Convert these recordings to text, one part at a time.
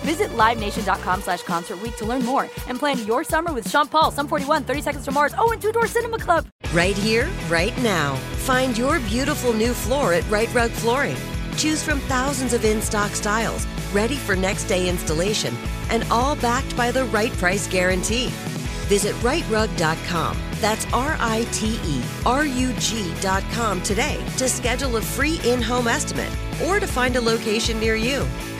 Visit LiveNation.com slash Concert to learn more and plan your summer with Sean Paul, Sum 41, 30 Seconds to Mars, oh, and Two Door Cinema Club. Right here, right now. Find your beautiful new floor at Rite Rug Flooring. Choose from thousands of in-stock styles, ready for next day installation, and all backed by the right price guarantee. Visit riterug.com. That's R I T E R U G.com today to schedule a free in home estimate or to find a location near you.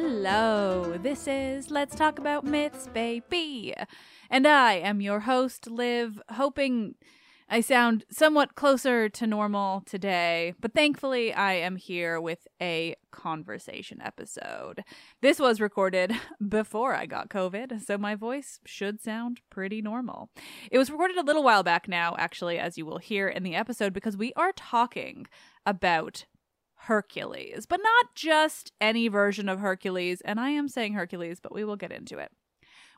Hello, this is Let's Talk About Myths, baby. And I am your host, Liv, hoping I sound somewhat closer to normal today, but thankfully I am here with a conversation episode. This was recorded before I got COVID, so my voice should sound pretty normal. It was recorded a little while back now, actually, as you will hear in the episode, because we are talking about Hercules, but not just any version of Hercules. And I am saying Hercules, but we will get into it.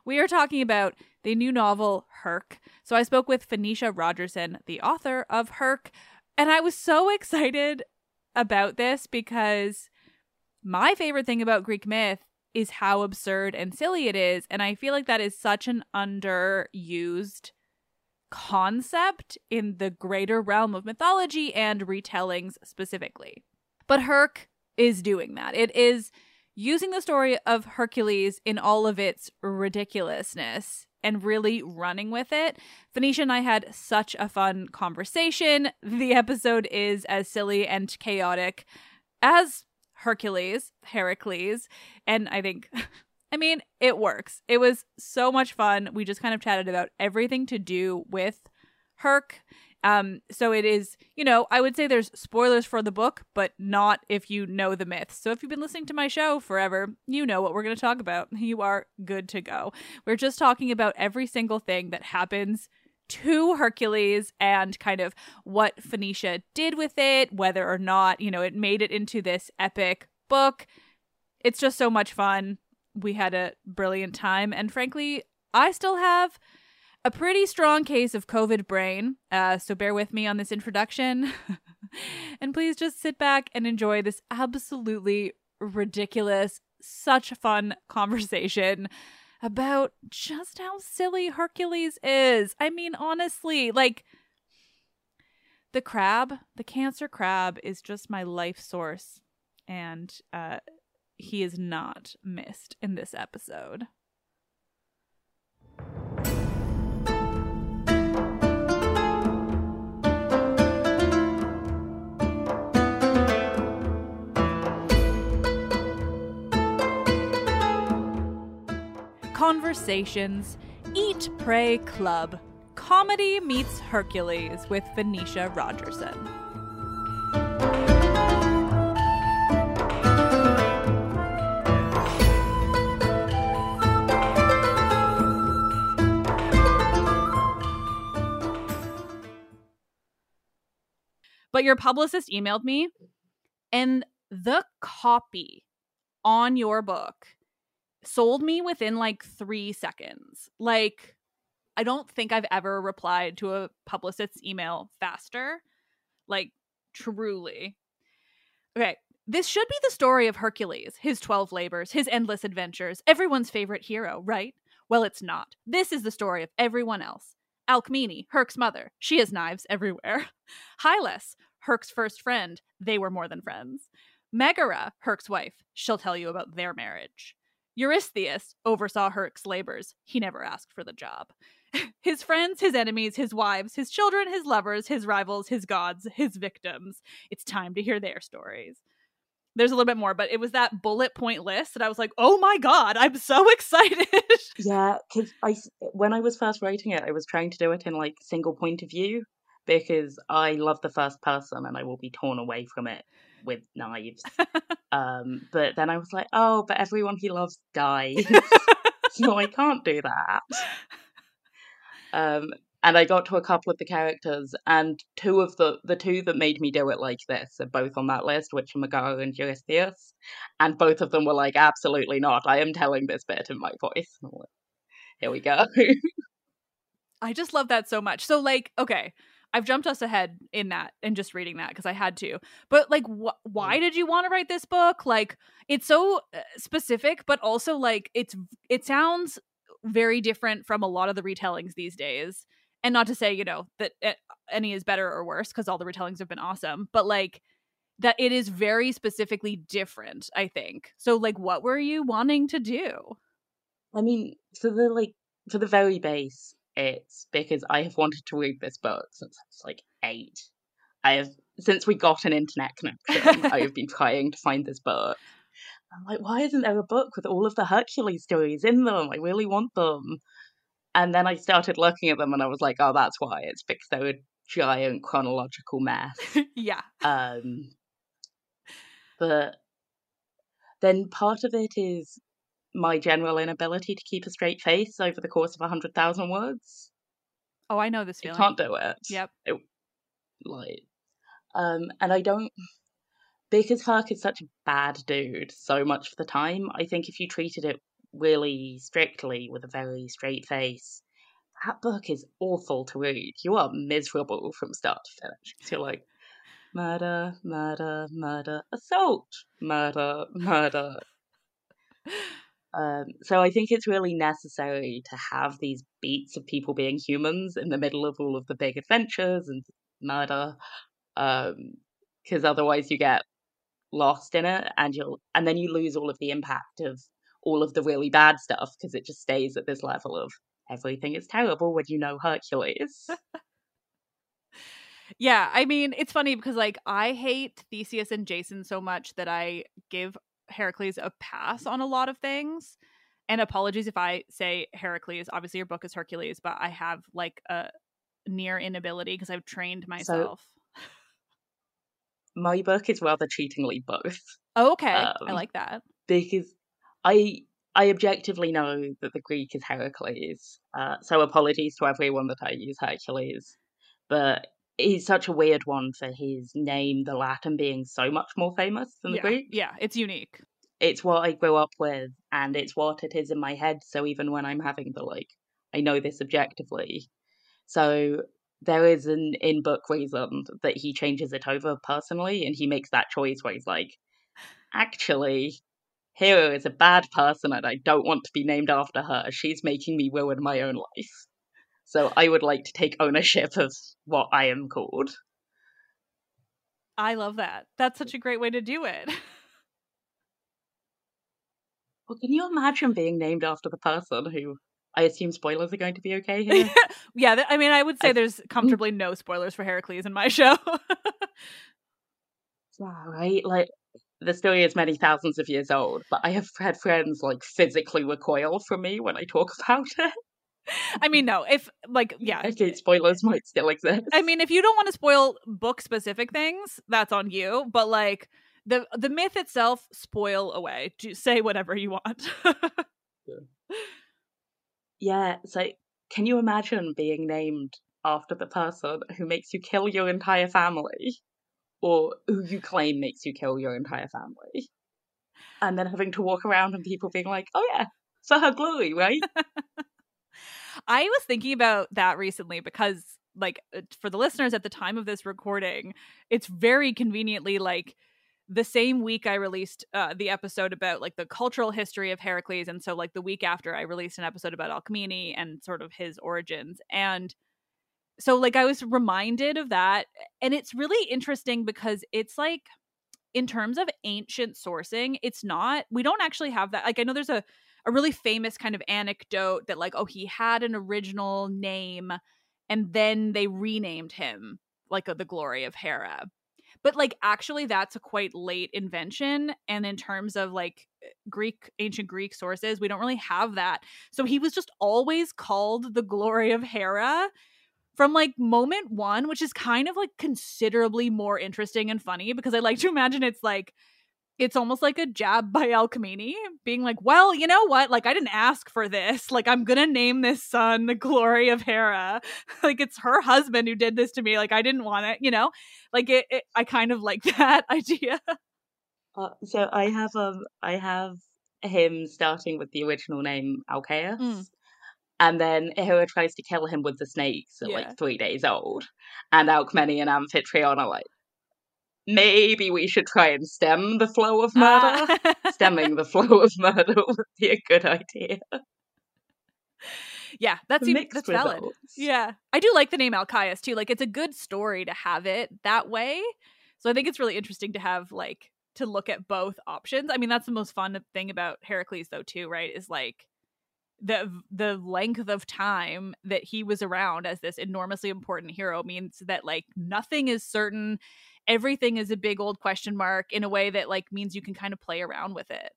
We are talking about the new novel Herc. So I spoke with Phoenicia Rogerson, the author of Herc, and I was so excited about this because my favorite thing about Greek myth is how absurd and silly it is. And I feel like that is such an underused concept in the greater realm of mythology and retellings specifically. But Herc is doing that. It is using the story of Hercules in all of its ridiculousness and really running with it. Phoenicia and I had such a fun conversation. The episode is as silly and chaotic as Hercules, Heracles, and I think I mean, it works. It was so much fun. We just kind of chatted about everything to do with Herc Um, so it is, you know, I would say there's spoilers for the book, but not if you know the myths. So if you've been listening to my show forever, you know what we're going to talk about. You are good to go. We're just talking about every single thing that happens to Hercules and kind of what Phoenicia did with it, whether or not, you know, it made it into this epic book. It's just so much fun. We had a brilliant time. And frankly, I still have a pretty strong case of COVID brain. Uh, so bear with me on this introduction. and please just sit back and enjoy this absolutely ridiculous, such fun conversation about just how silly Hercules is. I mean, honestly, like the crab, the cancer crab, is just my life source. And uh, he is not missed in this episode. Conversations, Eat, Pray Club, Comedy Meets Hercules with Phoenicia Rogerson. But your publicist emailed me, and the copy on your book sold me within like three seconds. Like, I don't think I've ever replied to a publicist's email faster. Like, truly. Okay, this should be the story of Hercules, his 12 labors, his endless adventures, everyone's favorite hero, right? Well, it's not. This is the story of everyone else. Alcmene, Herc's mother, she has knives everywhere. Hylas, Herc's first friend, they were more than friends. Megara, Herc's wife, she'll tell you about their marriage. Eurystheus oversaw Herc's labors. He never asked for the job. His friends, his enemies, his wives, his children, his lovers, his rivals, his gods, his victims. It's time to hear their stories. There's a little bit more, but it was that bullet point list that I was like, "Oh my god, I'm so excited!" Yeah, because I when I was first writing it, I was trying to do it in like single point of view because I love the first person and I will be torn away from it with knives. um, but then I was like, oh, but everyone he loves dies, so I can't do that. Um, and I got to a couple of the characters, and two of the the two that made me do it like this are both on that list, which are Megara and Eurystheus, and both of them were like, absolutely not. I am telling this bit in my voice. Here we go. I just love that so much. So, like, okay, I've jumped us ahead in that and just reading that because I had to. But like, wh- why did you want to write this book? Like, it's so uh, specific, but also like it's it sounds very different from a lot of the retellings these days. And not to say you know that any is better or worse because all the retellings have been awesome, but like that it is very specifically different. I think so. Like, what were you wanting to do? I mean, for the like for the very base, it's because I have wanted to read this book since I was like eight. I have since we got an internet connection, I have been trying to find this book. I'm like, why isn't there a book with all of the Hercules stories in them? I really want them. And then I started looking at them and I was like, oh, that's why. It's because they're a giant chronological mess. yeah. Um, but then part of it is my general inability to keep a straight face over the course of a hundred thousand words. Oh, I know this feeling. You can't do it. Yep. It, like, um, and I don't because Herc is such a bad dude so much of the time. I think if you treated it really strictly with a very straight face, that book is awful to read. You are miserable from start to finish. You're like, murder, murder, murder, assault, murder, murder. Um, so I think it's really necessary to have these beats of people being humans in the middle of all of the big adventures and murder, because um, otherwise you get lost in it, and you'll and then you lose all of the impact of all of the really bad stuff because it just stays at this level of everything is terrible when you know Hercules. yeah, I mean, it's funny because like I hate Theseus and Jason so much that I give Heracles a pass on a lot of things. And apologies if I say Heracles. Obviously, your book is Hercules, but I have like a near inability because I've trained myself. So, my book is rather cheatingly both. Oh, okay, um, I like that because I I objectively know that the Greek is Heracles. Uh, so apologies to everyone that I use Hercules, but he's such a weird one for his name, the Latin being so much more famous than yeah, the Greek. Yeah, it's unique. It's what I grew up with, and it's what it is in my head. So even when I'm having the like, I know this objectively. So there is an in book reason that he changes it over personally, and he makes that choice where he's like, actually, Hera is a bad person and I don't want to be named after her. She's making me ruin my own life. So I would like to take ownership of what I am called. I love that. That's such a great way to do it. Well, can you imagine being named after the person who I assume spoilers are going to be okay here? yeah, I mean, I would say I... there's comfortably no spoilers for Heracles in my show. yeah, right. Like, the story is many thousands of years old, but I have had friends like physically recoil from me when I talk about it. I mean, no, if like, yeah, okay, spoilers might still exist. I mean, if you don't want to spoil book specific things, that's on you. But like the the myth itself, spoil away. Just say whatever you want. yeah. yeah. So, can you imagine being named after the person who makes you kill your entire family? or who you claim makes you kill your entire family. And then having to walk around and people being like, oh yeah, for her glory, right? I was thinking about that recently because, like, uh, for the listeners at the time of this recording, it's very conveniently like the same week I released uh, the episode about like the cultural history of Heracles, and so like the week after I released an episode about Alcmene and sort of his origins, and so like I was reminded of that and it's really interesting because it's like in terms of ancient sourcing, it's not we don't actually have that. Like I know there's a a really famous kind of anecdote that like oh he had an original name and then they renamed him like the glory of Hera. But like actually that's a quite late invention and in terms of like eh, Greek ancient Greek sources, we don't really have that. So he was just always called the glory of Hera from like moment one, which is kind of like considerably more interesting and funny because I like to imagine it's like it's almost like a jab by Alcmene being like, well, you know what? Like, I didn't ask for this. Like, I'm gonna name this son the glory of Hera. like, it's her husband who did this to me. Like, I didn't want it, you know? Like, it, it I kind of like that idea. Uh, so I have um I have him starting with the original name Alcaeus. Mm. And then Hera tries to kill him with the snakes at yeah. like three days old. And Alcmene and Amphitryon are like, maybe we should try and stem the flow of ah. murder. Stemming the flow of murder would be a good idea. Yeah, that's that's results. valid. Yeah, I do like the name Alcaeus too. Like, it's a good story to have it that way. So I think it's really interesting to have like to look at both options. I mean, that's the most fun thing about Heracles, though, too. Right? Is like the the length of time that he was around as this enormously important hero means that like nothing is certain everything is a big old question mark in a way that like means you can kind of play around with it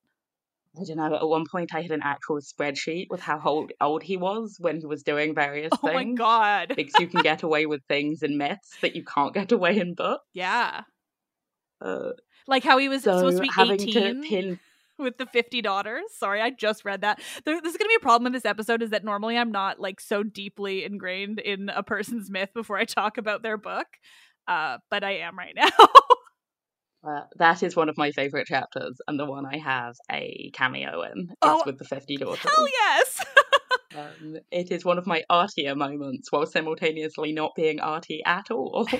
I don't know. At one point, I had an actual spreadsheet with how old, old he was when he was doing various oh things. Oh my god! because you can get away with things in myths that you can't get away in books. Yeah. Uh, like how he was so supposed to be eighteen. To pin with the 50 daughters. Sorry, I just read that. There, this is going to be a problem in this episode is that normally I'm not like so deeply ingrained in a person's myth before I talk about their book. Uh, but I am right now. uh, that is one of my favorite chapters and the one I have a cameo in. It's oh, with the 50 daughters. Hell yes! um, it is one of my artier moments while simultaneously not being arty at all.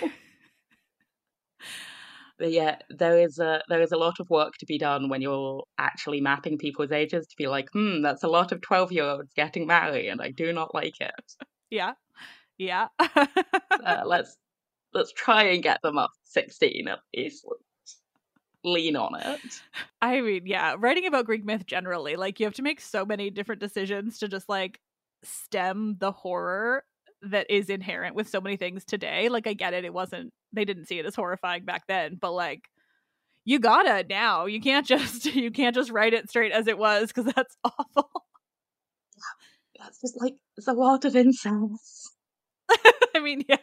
but yeah, there is a there is a lot of work to be done when you're actually mapping people's ages to be like, hmm, that's a lot of twelve year olds getting married, and I do not like it. Yeah, yeah. uh, let's let's try and get them up sixteen at least. Lean on it. I mean, yeah, writing about Greek myth generally, like you have to make so many different decisions to just like stem the horror that is inherent with so many things today. Like I get it, it wasn't they didn't see it as horrifying back then, but like you gotta now. You can't just you can't just write it straight as it was because that's awful. That's just like it's a lot of incest. I mean, yeah.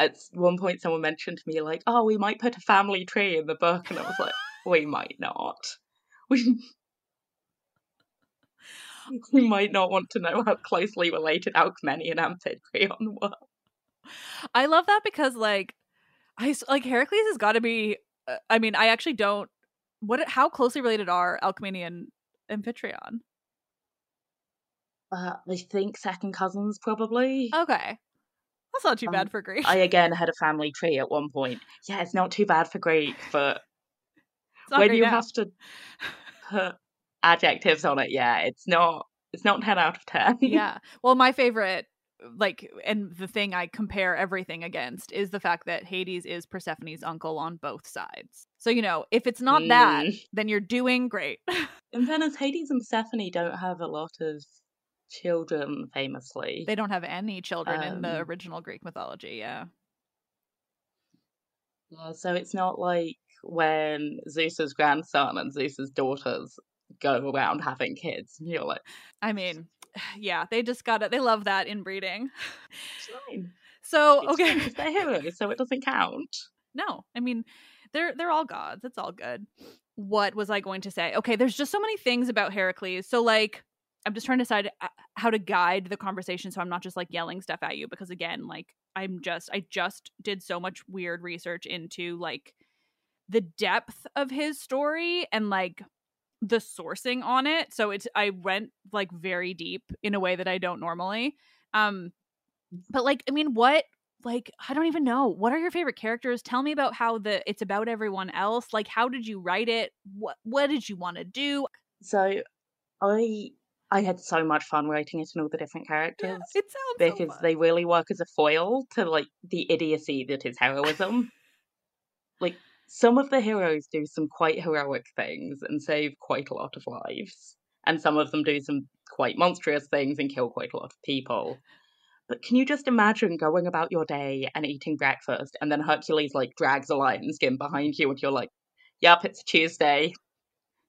At one point, someone mentioned to me, like, oh, we might put a family tree in the book. And I was like, we might not. We, we might not want to know how closely related Alcmene and Amphitryon were. I love that because, like, I like Heracles has got to be. Uh, I mean, I actually don't. What? How closely related are Alcmene and Amphitryon? Uh, I think second cousins, probably. Okay. That's not too Um, bad for Greek. I again had a family tree at one point. Yeah, it's not too bad for Greek, but when you now. have to put adjectives on it, yeah, it's not it's not ten out of ten. yeah. Well, my favorite, like, and the thing I compare everything against is the fact that Hades is Persephone's uncle on both sides. So, you know, if it's not that, Mm. then you're doing great. In fairness, Hades and Persephone don't have a lot of children, famously. they don't have any children in the Um, original Greek mythology. Yeah. Yeah, so it's not like when Zeus's grandson and Zeus's daughters go around having kids. You're like, I mean, yeah, they just got it. They love that inbreeding. fine. So, It's okay. fine, they're heroes, so it doesn't count. No, I mean, they're they're all gods. It's all good. What was I going to say? Okay, there's just so many things about Heracles. So like I'm just trying to decide uh, how to guide the conversation so I'm not just like yelling stuff at you because again, like I'm just I just did so much weird research into like the depth of his story and like the sourcing on it. So it's I went like very deep in a way that I don't normally. Um but like I mean, what like I don't even know. What are your favorite characters? Tell me about how the it's about everyone else. Like how did you write it? What what did you want to do? So I I had so much fun writing it and all the different characters. It sounds because fun. they really work as a foil to like the idiocy that is heroism. like some of the heroes do some quite heroic things and save quite a lot of lives, and some of them do some quite monstrous things and kill quite a lot of people. But can you just imagine going about your day and eating breakfast, and then Hercules like drags a lion skin behind you, and you're like, "Yep, it's Tuesday.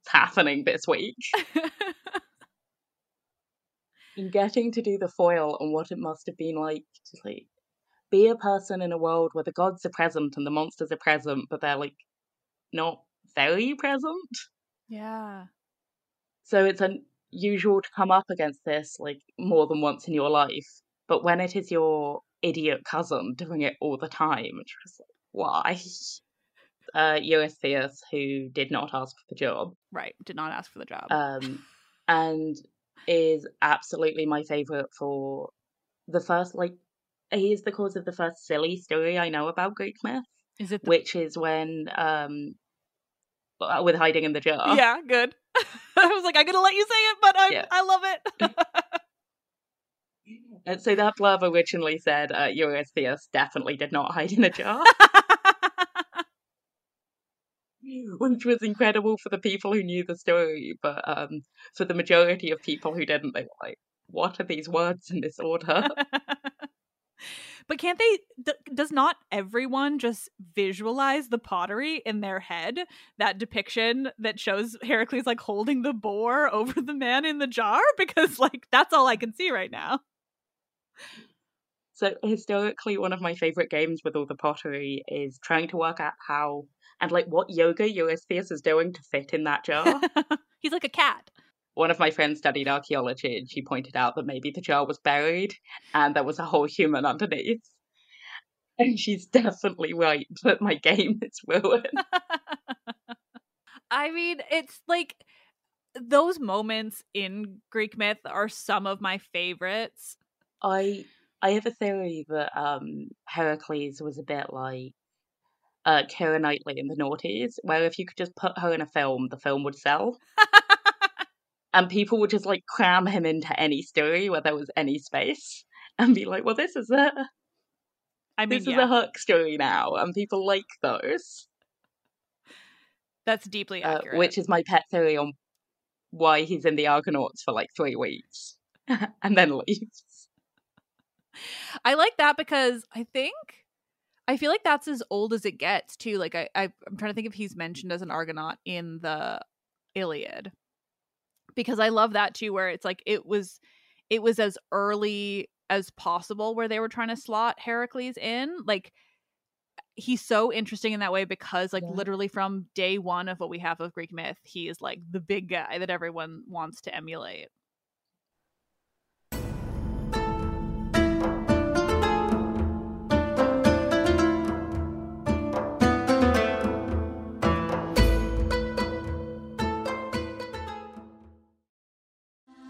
It's happening this week." and getting to do the foil and what it must have been like to like be a person in a world where the gods are present and the monsters are present, but they're like not very present. yeah. So it's unusual to come up against this like more than once in your life. But when it is your idiot cousin doing it all the time, it's just like, why? Uh, Eurystheus, who did not ask for the job, Right. Did not ask for the job. um, and is absolutely my favorite for the first like he is the cause of the first silly story I know about Greek myth, Is it the which is when um uh, with hiding in the jar. Yeah, good. I was like, I'm gonna let you say it, but I Yeah. I love it. And so that blurb originally said uh, Eurystheus definitely did not hide in a jar, which was incredible for the people who knew the story, but um, for the majority of people who didn't, they were like, "What are these words in this order?" but can't they d- does not everyone just visualize the pottery in their head? That depiction that shows heracles like holding the boar over the man in the jar? Because like that's all i can see right now So historically, one of my favorite games with all the pottery is trying to work out how and like what yoga Eurystheus is doing to fit in that jar. he's like a cat one of my friends studied archaeology, and she pointed out that maybe the jar was buried and there was a whole human underneath. And she's definitely right that my game is ruined. i mean it's like those moments in greek myth are some of my favorites I I have a theory that um Heracles was a bit like uh Keira Knightley in the noughties, where if you could just put her in a film, the film would sell. and people would just like cram him into any story where there was any space and be like, well, this is a i mean this is a Herc story now, and people like those, that's deeply uh, accurate which is my pet theory on why he's in the Argonauts for like three weeks and then leaves. I like that because I think I feel like that's as old as it gets too. Like I, I I'm trying to think if he's mentioned as an Argonaut in the Iliad. Because I love that too, where it's like it was it was as early as possible where they were trying to slot Heracles in. Like he's so interesting in that way because like yeah. literally from day 1 of what we have of Greek myth, he is like the big guy that everyone wants to emulate.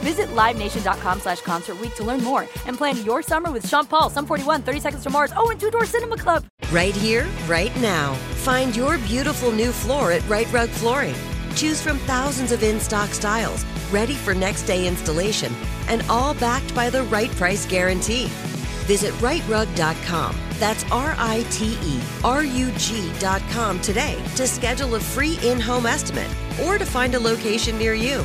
Visit LiveNation.com slash Concert to learn more and plan your summer with Sean Paul, Sum 41, 30 Seconds to Mars, oh, and Two Door Cinema Club. Right here, right now. Find your beautiful new floor at Rite Rug Flooring. Choose from thousands of in-stock styles, ready for next day installation, and all backed by the right price guarantee. Visit riterug.com. That's R I T E R U G.com today to schedule a free in home estimate or to find a location near you.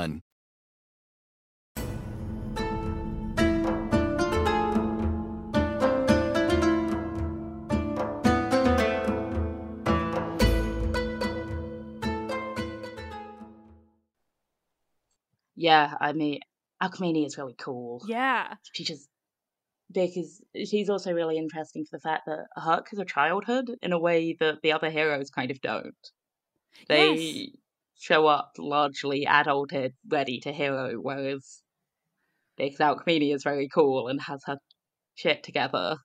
Yeah, I mean, Alcmene is really cool. Yeah. She just because she's also really interesting for the fact that Herc has a childhood in a way that the other heroes kind of don't. They yes. show up largely adulted, ready to hero, whereas because Alcmene is very cool and has her shit together.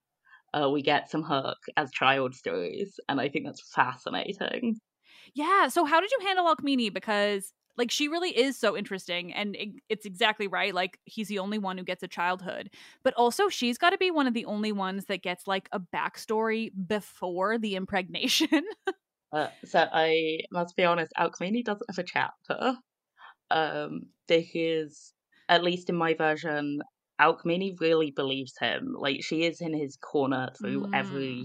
Uh, we get some Herc as child stories, and I think that's fascinating. Yeah. So, how did you handle Alcmene? Because like she really is so interesting and it, it's exactly right like he's the only one who gets a childhood but also she's got to be one of the only ones that gets like a backstory before the impregnation uh, so i must be honest alcmene doesn't have a chapter um because at least in my version alcmene really believes him like she is in his corner through mm. every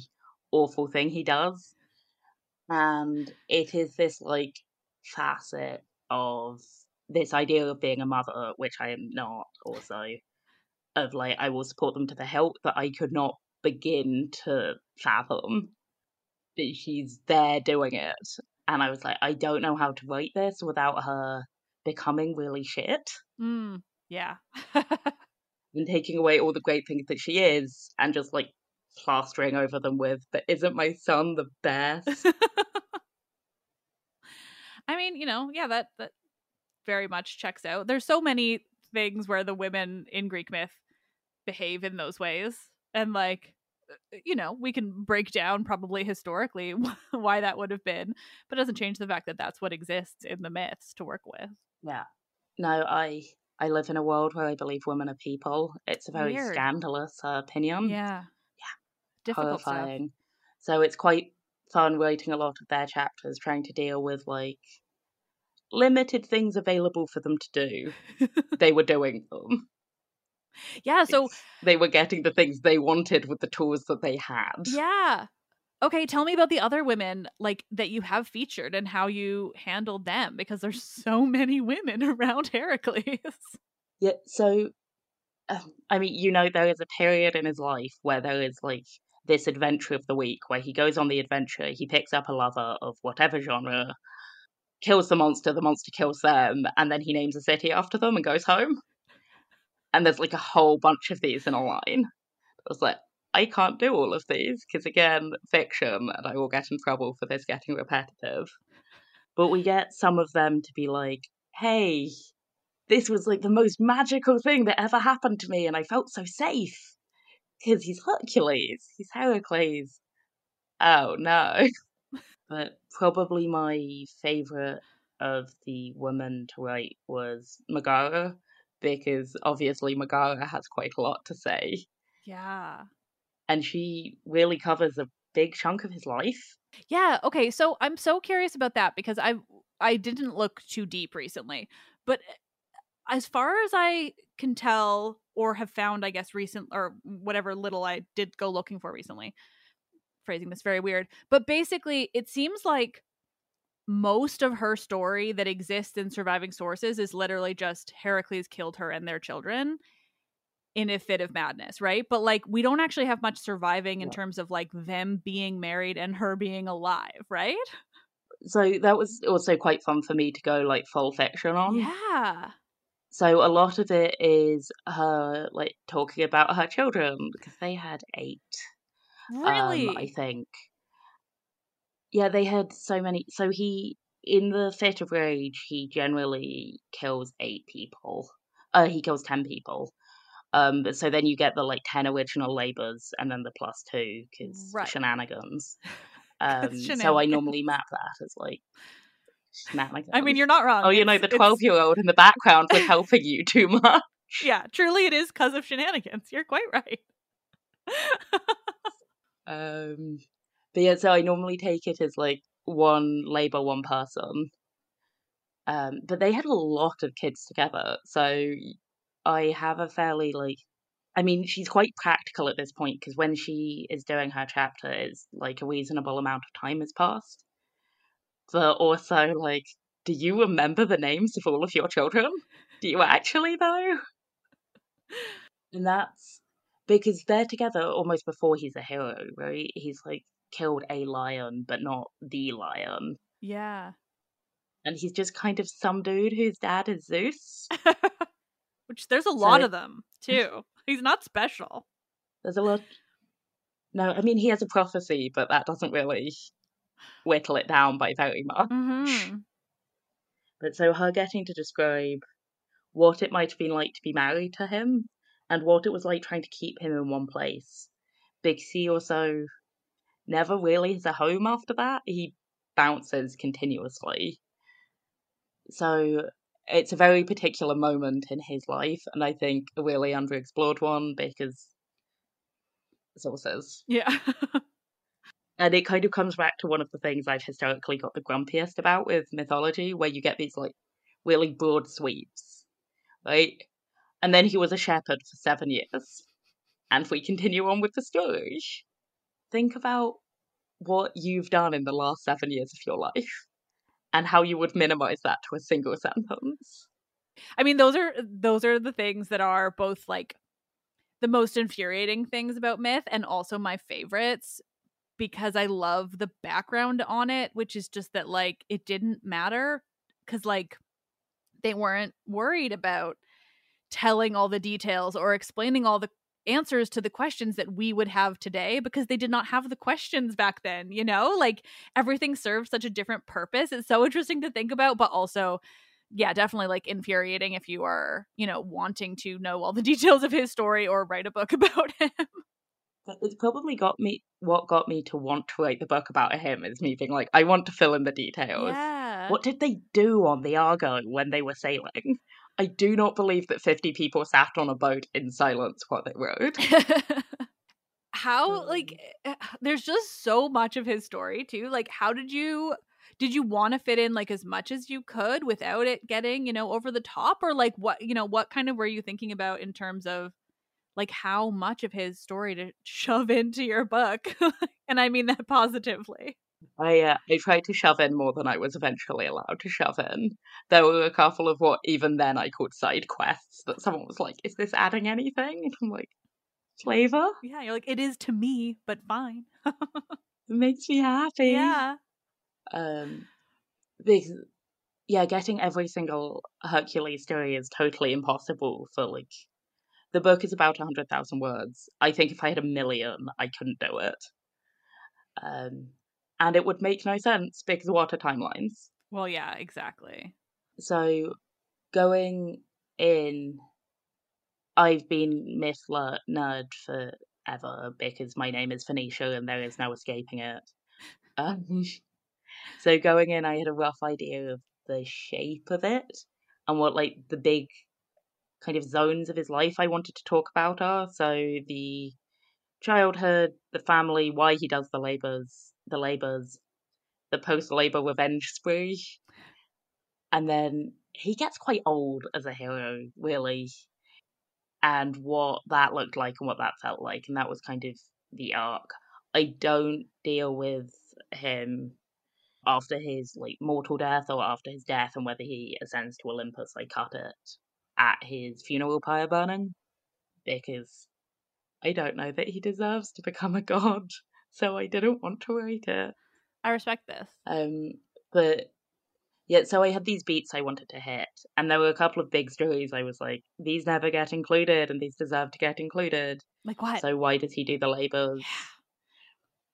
awful thing he does and it is this like facet of this idea of being a mother, which I am not, also of like I will support them to the hilt, but I could not begin to fathom But she's there doing it. And I was like, I don't know how to write this without her becoming really shit. Mm, yeah. and taking away all the great things that she is and just like plastering over them with, but isn't my son the best? I mean, you know, yeah, that that very much checks out. There's so many things where the women in Greek myth behave in those ways. And like uh, you know, we can break down probably historically why that would have been, but it doesn't change the fact that that's what exists in the myths to work with. Yeah. No, I I live in a world where I believe women are people. It's a very Weird. scandalous uh, opinion. Yeah. Yeah. Difficult stuff. horrifying. So it's quite fun writing a lot of their chapters, trying to deal with like limited things available for them to do. they were doing them. yeah, so It's- they were getting the things they wanted with the tools that they had. yeah. Okay, tell me about the other women like that you have featured and how you handled them because there's so many women around Heracles. Yeah, so um, I mean, you know, there is a period in his life where there is like this adventure of the week where he goes on the adventure, he picks up a lover of whatever genre, kills the monster, the monster kills them, and then he names a city after them and goes home. And there's like a whole bunch of these in a line. I was like, I can't do all of these because, again, fiction, and I will get in trouble for this getting repetitive. But we get some of them to be like, hey, this was like the most magical thing that ever happened to me, and I felt so safe because he's Hercules, he's Heracles. Oh no! but probably my favorite of the women to write was Megara, because obviously Megara has quite a lot to say, yeah. and she really covers a big chunk of his life. Yeah, okay. So I'm so curious about that because I I didn't look too deep recently. But eh, as far as I can tell or have found, I guess recent or whatever little I did go looking for recently. Phrasing this very weird. But basically it seems like most of her story that exists in surviving sources is literally just Heracles killed her and their children in a fit of madness, right? But like we don't actually have much surviving in Yeah. terms of like them being married and her being alive, right? So that was also quite fun for me to go like full fiction on. Yeah. So a lot of it is her like talking about her children because they had eight. Really? Um, I think. Yeah, they had so many. So he, in the fit of rage, he generally kills eight people. Uh, he kills ten people. Um, but so then you get the like ten original labors and then the plus two because Right. shenanigans. Um, so I normally map that as like I mean, you're not wrong. Oh, you know, the 12 year old in the background was helping you too much. Yeah, truly it is because of shenanigans. You're quite right. Um, but yeah, so I normally take it as like one labor, one person. Um, but they had a lot of kids together, so I have a fairly like, I mean, she's quite practical at this point because when she is doing her chapter, it's like a reasonable amount of time has passed. But also, like, do you remember the names of all of your children? Do you actually though? And that's because they're together almost before he's a hero, right? He's like killed a lion, but not the lion. yeah. And he's just kind of some dude whose dad is Zeus. Which there's a lot So- of them too. He's not special. There's a lot. No, I mean, he has a prophecy, but that doesn't really whittle it down by very much. hmm But so her getting to describe what it might have been like to be married to him and what it was like trying to keep him in one place. Because he also never really has a home after that. He bounces continuously. So it's a very particular moment in his life, and I think a really underexplored one because sources. Yeah. And it kind of comes back to one of the things I've historically got the grumpiest about with mythology, where you get these like really broad sweeps, right? And then he was a shepherd for seven years. And we continue on with the story, think about what you've done in the last seven years of your life and how you would minimize that to a single sentence. I mean, those are those are the things that are both like the most infuriating things about myth and also my favorites because I love the background on it, which is just that like it didn't matter cuz like they weren't worried about telling all the details or explaining all the answers to the questions that we would have today because they did not have the questions back then, you know? Like everything served such a different purpose. It's so interesting to think about, but also yeah, definitely like infuriating if you are, you know, wanting to know all the details of his story or write a book about him. It's probably got me what got me to want to write the book about him is me being like, I want to fill in the details. Yeah. What did they do on the Argo when they were sailing? I do not believe that 50 people sat on a boat in silence while they rowed. how like Um. eh, there's just so much of his story too. Like how did you did you want to fit in like as much as you could without it getting, you know, over the top or like what, you know, what kind of were you thinking about in terms of like how much of his story to shove into your book? and I mean that positively. I uh, I tried to shove in more than I was eventually allowed to shove in. There were a couple of what even then I called side quests that someone was like, "Is this adding anything?" And I'm like, "Flavor? Yeah, you're like it is to me, but fine. It makes me happy." yeah. Um, because yeah, getting every single Hercules story is totally impossible for like. The book is about a hundred thousand words. I think if I had a million, I couldn't do it. Um, and it would make no sense because what are timelines? Well, yeah, exactly. So going in, I've been Myth Nerd forever because my name is Phoenicia and there is no escaping it. Um, so going in, I had a rough idea of the shape of it and what like the big kind of zones of his life I wanted to talk about are. So the childhood, the family, why he does the labors, the labors, the post-labor revenge spree, and then he gets quite old as a hero, really, and what that looked like and what that felt like, and that was kind of the arc. I don't deal with him after his like mortal death or after his death and whether he ascends to Olympus. I cut it at his funeral pyre burning because I don't know that he deserves to become a god, so I didn't want to write it. I respect this. Um, but yeah, so I had these beats I wanted to hit, and there were a couple of big stories I was like, these never get included, and these deserve to get included. Like what? So why does he do the labors?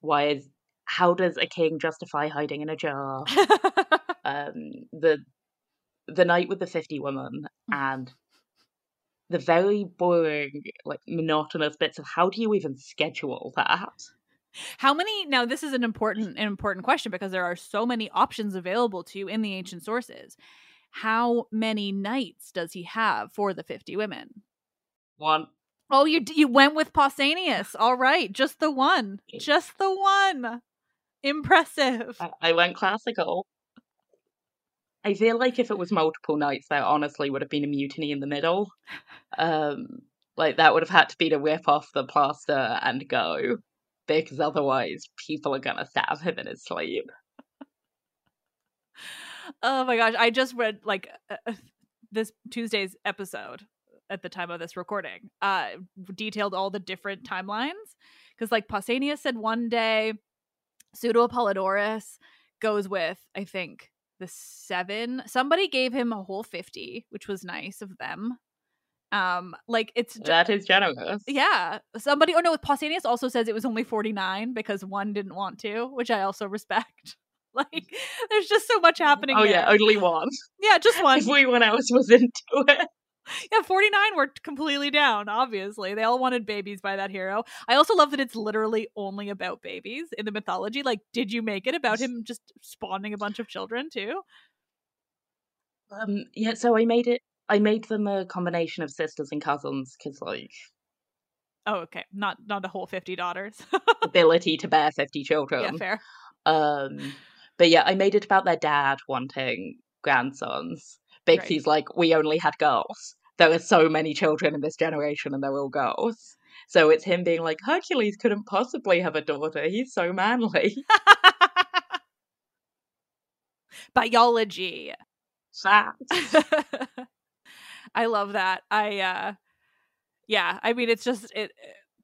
Why is how does a king justify hiding in a jar? um, the the night with the fifty women mm. and the very boring, like monotonous bits of how do you even schedule that? How many now this is an important an important question because there are so many options available to you in the ancient sources. How many nights does he have for the 50 women? One Oh, you you went with Pausanias. All right, just the one. Just the one. Impressive. I, I went classical. I feel like if it was multiple nights, there honestly would have been a mutiny in the middle. Um, like that would have had to be to rip off the plaster and go, because otherwise people are gonna stab him in his sleep. Oh my gosh, I just read like uh, uh, this Tuesday's episode at the time of this recording. Uh detailed all the different timelines cuz like Pausanias said one day Pseudo Apollodorus goes with I think the 7. Somebody gave him a whole 50, which was nice of them. Um like it's ju- That is generous. yeah, somebody oh no, Pausanias also says it was only 49 because one didn't want to, which I also respect. Like there's just so much happening Oh yeah, only one. Yeah, just one. Everyone else was into it. Yeah, 49 were completely down, obviously. They all wanted babies by that hero. I also love that it's literally only about babies in the mythology. Like, did you make it about him just spawning a bunch of children too? Um, yeah, so I made it. I made them a combination of sisters and cousins because, like, Oh, okay. Not not a whole 50 daughters. ability to bear fifty children. yeah, fair. Um, but yeah, I made it about their dad wanting grandsons because Right. he's like, we only had girls. There are so many children in this generation, and they're all girls. So it's him being like, Hercules couldn't possibly have a daughter. He's so manly. Biology. Fact. I love that. I uh yeah, I mean it's just it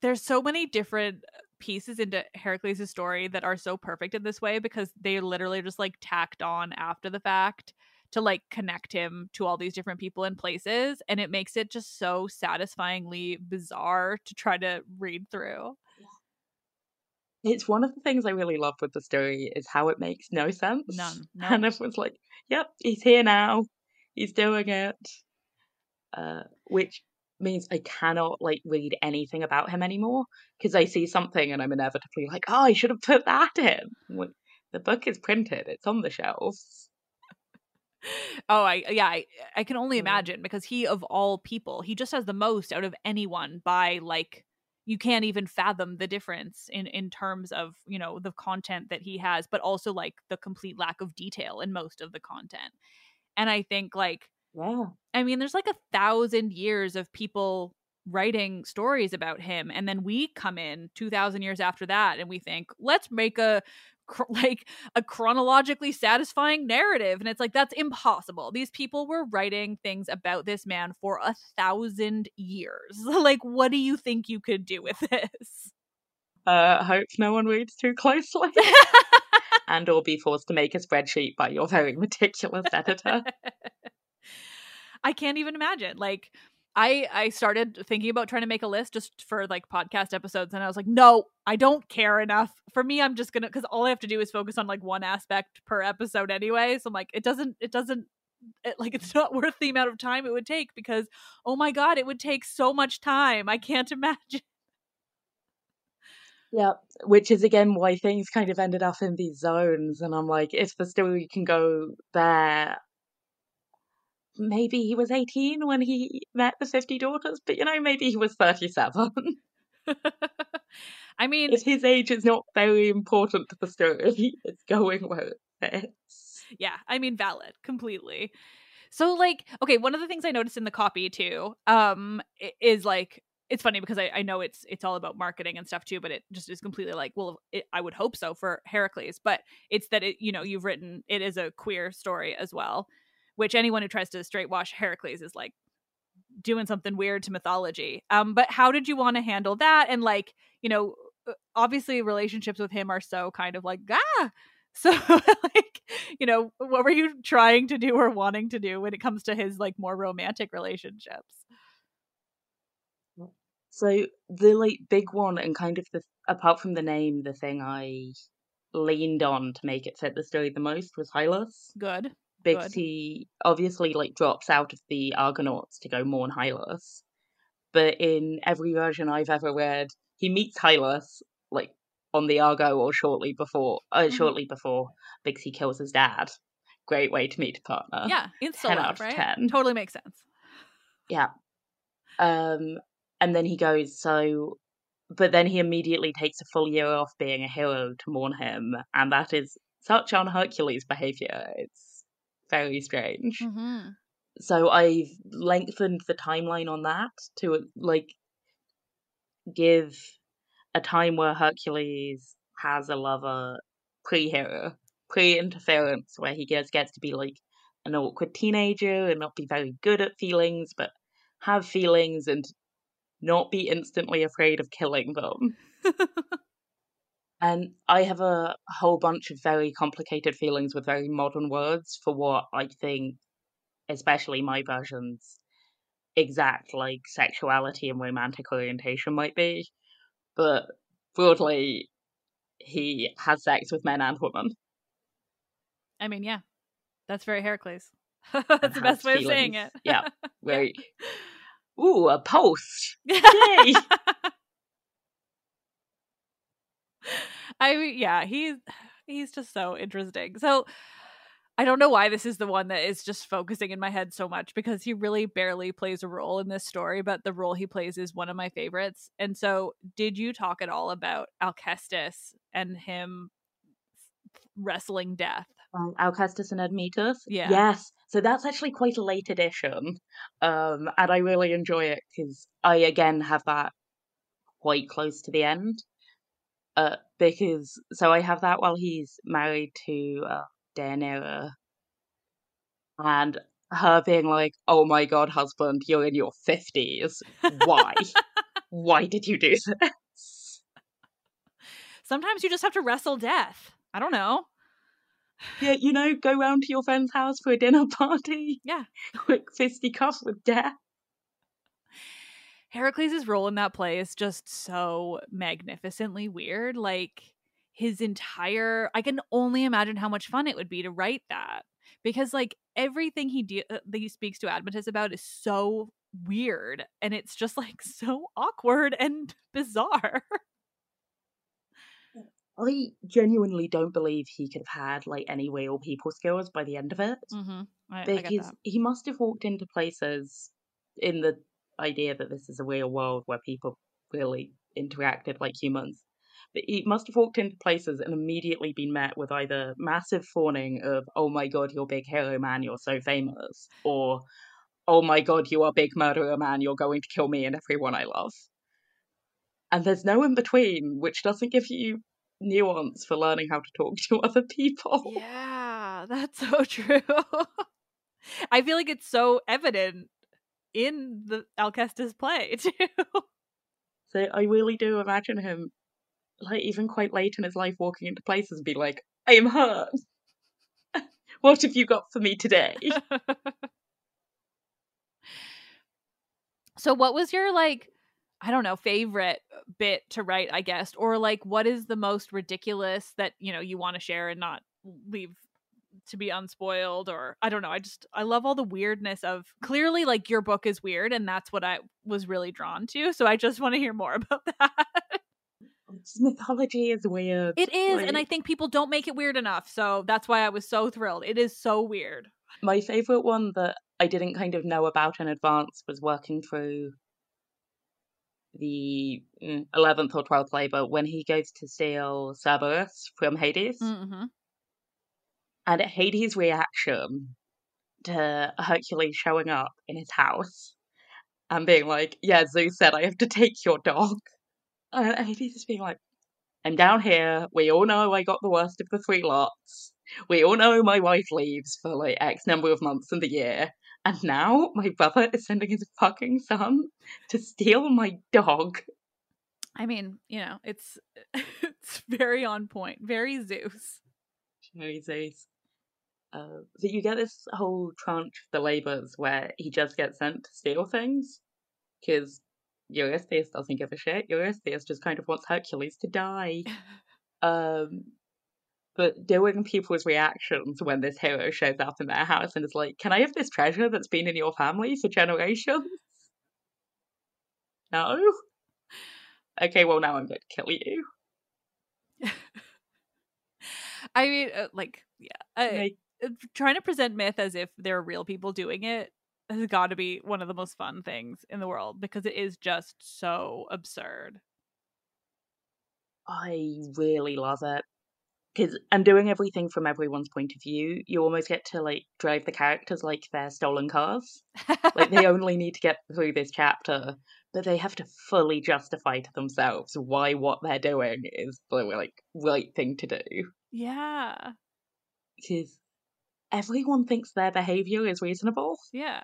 there's so many different pieces into Heracles' story that are so perfect in this way because they literally just like tacked on after the fact to like connect him to all these different people and places and it makes it just so satisfyingly bizarre to try to read through it's one of the things I really love with the story is how it makes no sense. None. No. And everyone's like, "Yep, he's here now. He's doing it," uh, which means I cannot like read anything about him anymore because I see something and I'm inevitably like, "Oh, I should have put that in." Like, the book is printed; it's on the shelves. Oh, I yeah, I, I can only Mm. imagine because he of all people, he just has the most out of anyone by like you can't even fathom the difference in in terms of, you know, the content that he has, but also like the complete lack of detail in most of the content. And I think like Yeah. I mean, there's like a thousand years of people writing stories about him, and then we come in two thousand years after that, and we think, let's make a cr- like a chronologically satisfying narrative, and it's like that's impossible. These people were writing things about this man for a thousand years. like, what do you think you could do with this? Uh, hope no one reads too closely, and or be forced to make a spreadsheet by your very meticulous editor. I can't even imagine. Like I I started thinking about trying to make a list just for like podcast episodes and I was like, "No, I don't care enough. For me, I'm just to cuz all I have to do is focus on like one aspect per episode anyway." So I'm like, it doesn't it doesn't it, like it's not worth the amount of time it would take because oh my god, it would take so much time. I can't imagine. Yeah, which is again why things kind of ended up in these zones, and I'm like, if the story can go there, maybe he was 18 when he met the 50 daughters, but you know, maybe he was 37. I mean, if his age is not very important to the story, it's going where it fits. yeah i mean valid completely so like okay one of the things i noticed in the copy too um is like it's funny because I, I know it's it's all about marketing and stuff too but it just is completely like well it, i would hope so for heracles but it's that it you know you've written it is a queer story as well which anyone who tries to straight wash heracles is like doing something weird to mythology. Um but how did you want to handle that? And like you know uh, obviously relationships with him are so kind of like ah! So like you know what were you trying to do or wanting to do when it comes to his like more romantic relationships? So the like big one and kind of the apart from the name, the thing I leaned on to make it fit the story the most was Hylas. good because Good. obviously like drops out of the Argonauts to go mourn Hylas. But in every version I've ever read, he meets Hylas like on the Argo or shortly before, uh, Mhm. shortly before Bixie kills his dad. Great way to meet a partner. yeah insta 10 love out of right 10. totally makes sense Yeah. Um, and then he goes, so, but then he immediately takes a full year off being a hero to mourn him, and that is such on Hercules' behavior. It's very strange. mm-hmm. So I've lengthened the timeline on that to like give a time where Hercules has a lover pre-hero, pre-interference, where he gets gets to be like an awkward teenager and not be very good at feelings, but have feelings and not be instantly afraid of killing them. And I have a whole bunch of very complicated feelings with very modern words for what I think, especially my versions, exact like sexuality and romantic orientation might be. But broadly, he has sex with men and women. i mean yeah that's very heracles that's the best way of saying it Yeah, very. Ooh, a post. Yay! I mean, yeah, he's he's just so interesting. So I don't know why this is the one that is just focusing in my head so much because he really barely plays a role in this story, but the role he plays is one of my favorites. And so, did you talk at all about Alcestis and him wrestling death? Um, Alcestis and Admetus. Yeah. Yes. So that's actually quite a late edition, um, and I really enjoy it because I again have that quite close to the end. Uh, because so I have that while he's married to uh, Deianira, and her being like, "Oh my god, husband, you're in your fifties. Why? Why did you do this?" Sometimes you just have to wrestle death. I don't know. Yeah, you know, go round to your friend's house for a dinner party. Yeah. Quick fisticuff with death. Heracles' role in that play is just so magnificently weird. Like his entire I can only imagine how much fun it would be to write that. Because like everything he de- uh, that he speaks to Admetus about is so weird and it's just like so awkward and bizarre. I genuinely don't believe he could have had like any real people skills by the end of it. mm-hmm. I, I because that. he must have walked into places in the idea that this is a real world where people really interacted like humans. But he must have walked into places and immediately been met with either massive fawning of, oh my god, you're big hero man, you're so famous, or oh my god, you are big murderer man, you're going to kill me and everyone I love. And there's no in between, which doesn't give you nuance for learning how to talk to other people. Yeah, that's so true. I feel like it's so evident in the Alcestis play too. So I really do imagine him, like even quite late in his life, walking into places and be like, "I am hurt. what have you got for me today?" so what was your like I don't know, favorite bit to write, I guess, or like what is the most ridiculous that, you know, you want to share and not leave to be unspoiled or I don't know. I just I love all the weirdness of clearly like your book is weird and that's what I was really drawn to. So I just want to hear more about that. Mythology is weird. It is, and I think people don't make it weird enough. So that's why I was so thrilled. It is so weird. My favorite one that I didn't kind of know about in advance was working through the mm, eleventh or twelfth labor when he goes to steal Cerberus from Hades. Mm-hmm. And Hades' reaction to Hercules showing up in his house and being like, "Yeah, Zeus said I have to take your dog," and Hades is being like, "I'm down here. We all know I got the worst of the three lots. We all know my wife leaves for like X number of months in the year." And now my brother is sending his fucking son to steal my dog. I mean, you know, it's it's very on point, very Zeus. Cherry Zeus. Uh, so you get this whole tranche of the labours where he just gets sent to steal things because Eurystheus doesn't give a shit. Eurystheus just kind of wants Hercules to die. Um, but doing people's reactions when this hero shows up in their house and is like, "Can I have this treasure that's been in your family for generations?" No. Okay, well now I'm going to kill you. I mean, uh, like, yeah, I, Like, Uh, trying to present myth as if there are real people doing it has got to be one of the most fun things in the world because it is just so absurd. I really love it. Because and doing everything from everyone's point of view, you almost get to like drive the characters like they're stolen cars. Like they only need to get through this chapter, but they have to fully justify to themselves why what they're doing is the like right thing to do. yeah, Because everyone thinks their behavior is reasonable yeah.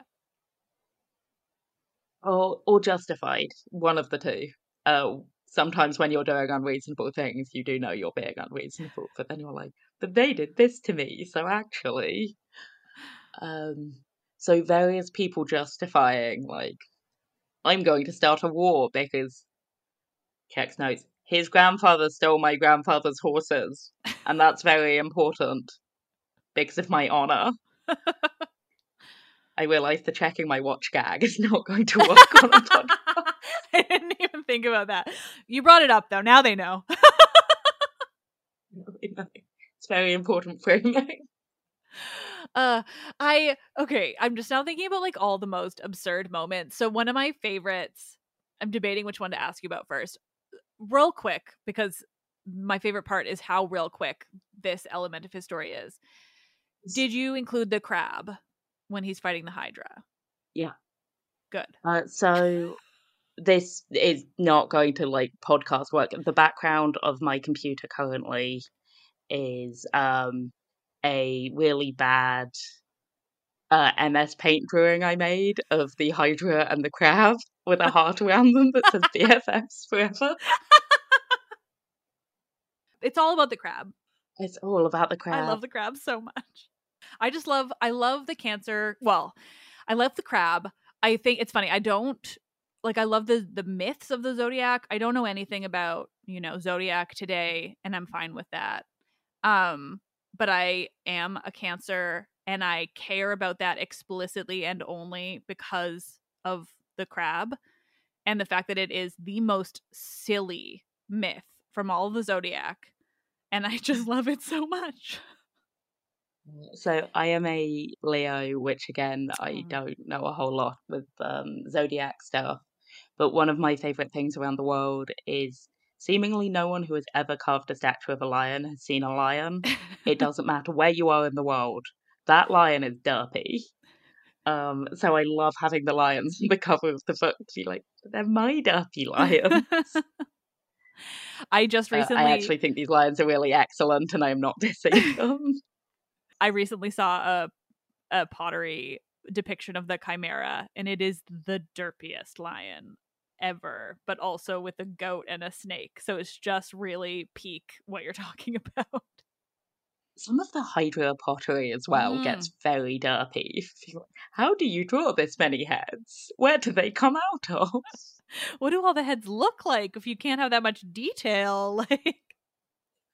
or or justified, one of the two. Uh, sometimes when you're doing unreasonable things, you do know you're being unreasonable, but then you're like, but they did this to me, so actually, um, so various people justifying like, I'm going to start a war because, Kex notes, his grandfather stole my grandfather's horses, and that's very important because of my honor. I realized the checking my watch gag is not going to work on a podcast. I didn't even think about that. You brought it up though. Now they know. it's very important framing. uh i okay i'm just now thinking about like all the most absurd moments so one of my favorites i'm debating which one to ask you about first real quick because my favorite part is how real quick this element of his story is did you include the crab when he's fighting the hydra Yeah. good Uh, so this is not going to like podcast work. The background of my computer currently is um a really bad uh, MS Paint drawing I made of the Hydra and the crab with a heart around them that says BFFs forever. it's all about the crab It's all about the crab. I love the crab so much. I just love I love the cancer. Well, I love the crab. I think it's funny. I don't like I love the the myths of the zodiac. I don't know anything about, you know, zodiac today and I'm fine with that. Um but I am a cancer and I care about that explicitly and only because of the crab and the fact that it is the most silly myth from all of the zodiac and I just love it so much. So I am a Leo, which again I Oh. don't know a whole lot with um, zodiac stuff. But one of my favorite things around the world is seemingly no one who has ever carved a statue of a lion has seen a lion. It doesn't matter where you are in the world, that lion is derpy. Um, so I love having the lions on the cover of the book to be like, they're my derpy lions. I just Uh, recently I actually think these lions are really excellent, and I am not dissing them. I recently saw a a pottery depiction of the chimera and it is the derpiest lion ever, but also with a goat and a snake. So it's just really peak what you're talking about. Some of the Hydra pottery as well Mm. gets very derpy. How do you draw this many heads? Where do they come out of? what do all the heads look like if you can't have that much detail? Like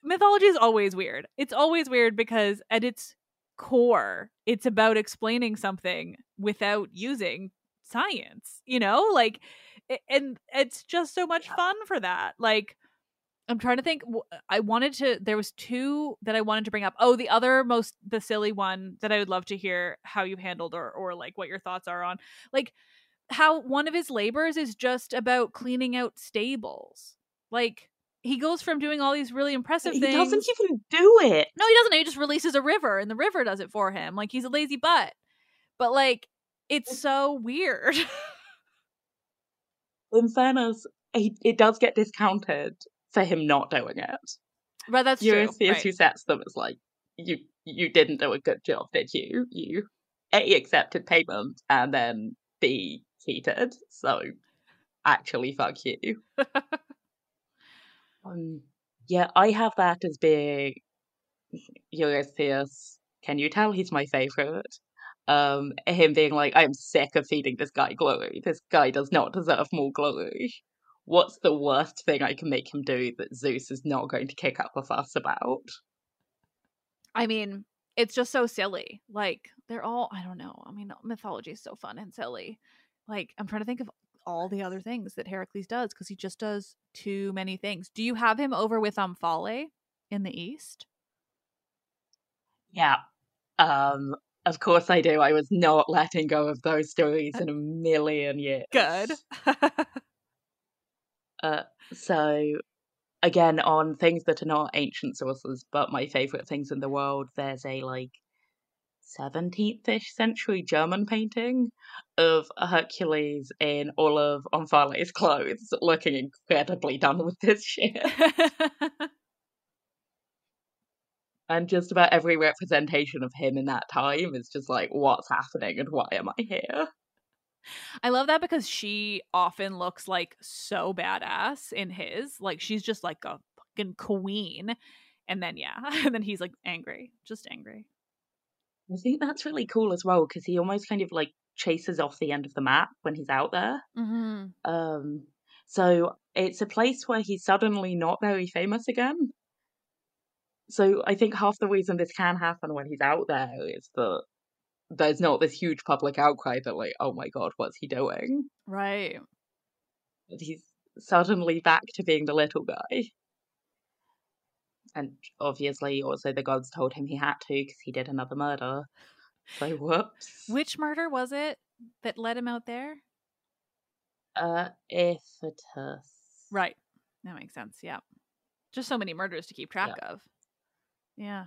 mythology is always weird. It's always weird because at its core, it's about explaining something without using science, you know? Like and it's just so much Yeah. fun for that. Like I'm trying to think I wanted to there was two that I wanted to bring up. Oh, the other most the silly one that I would love to hear how you handled or or like what your thoughts are on. Like how one of his labors is just about cleaning out stables. Like he goes from doing all these really impressive He things. He doesn't even do it. No, he doesn't. He just releases a river and the river does it for him. Like he's a lazy butt. But like it's so weird. In fairness, he, it does get discounted for him not doing it. but that's true. Eurystheus, right. who sets them, is like, you you didn't do a good job, did you? You a accepted payment and then b cheated. So actually, fuck you. um, yeah, I have that as being Eurystheus. Can you tell he's my favorite? Um, him being like, I'm sick of feeding this guy glory. This guy does not deserve more glory. What's the worst thing I can make him do that Zeus is not going to kick up a fuss about? I mean, it's just so silly. Like they're all I don't know. I mean, mythology is so fun and silly. Like I'm trying to think of all the other things that Heracles does because he just does too many things. Do you have him over with Omphale in the east? Yeah. Um, of course I do. I was not letting go of those stories in a million years. Good. Uh, so, again, on things that are not ancient sources, but my favorite things in the world, there's a like 17th ish century German painting of Hercules in all of Omphale's clothes, looking incredibly done with this shit. And just about every representation of him in that time is just like, what's happening and why am I here? I love that because she often looks like so badass in his. Like she's just like a fucking queen. And then yeah, and then he's like angry, just angry. I think that's really cool as well because he almost kind of like chases off the end of the map when he's out there. Mm-hmm. Um, so it's a place where he's suddenly not very famous again. So I think half the reason this can happen when he's out there is that there's not this huge public outcry that like, oh my god, what's he doing? Right. But he's suddenly back to being the little guy. And obviously, also the gods told him he had to because he did another murder. So whoops. Which murder was it that led him out there? Uh, Iphitus. Right. That makes sense. Yeah. Just so many murders to keep track of. Yeah.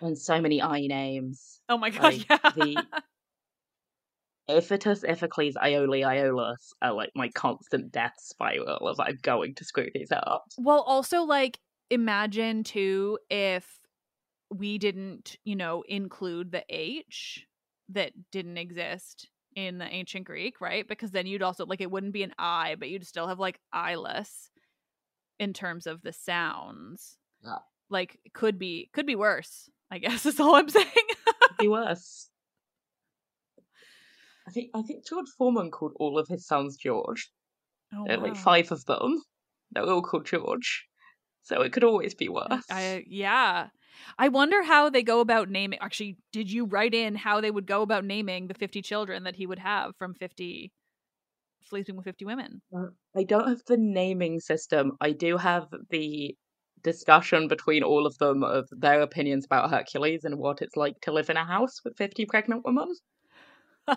And so many I names. Oh my god. Like, yeah. the- Iphitus, Iphicles, Iole, Iolaus are like my constant death spiral of I'm going to screw these up. Well, also like imagine too if we didn't, you know, include the H that didn't exist in the ancient Greek, right? Because then you'd also like it wouldn't be an I, but you'd still have like eyeless in terms of the sounds. Yeah. like could be could be worse. I guess is all I'm saying. Be worse. I think I think George Foreman called all of his sons George. oh, There are like five of them. They're all called George. So it could always be worse. I yeah. I wonder how they go about naming. Actually, did you write in how they would go about naming the 50 children that he would have from 50 sleeping with 50 women? I don't have the naming system. I do have the discussion between all of them of their opinions about Hercules and what it's like to live in a house with 50 pregnant women.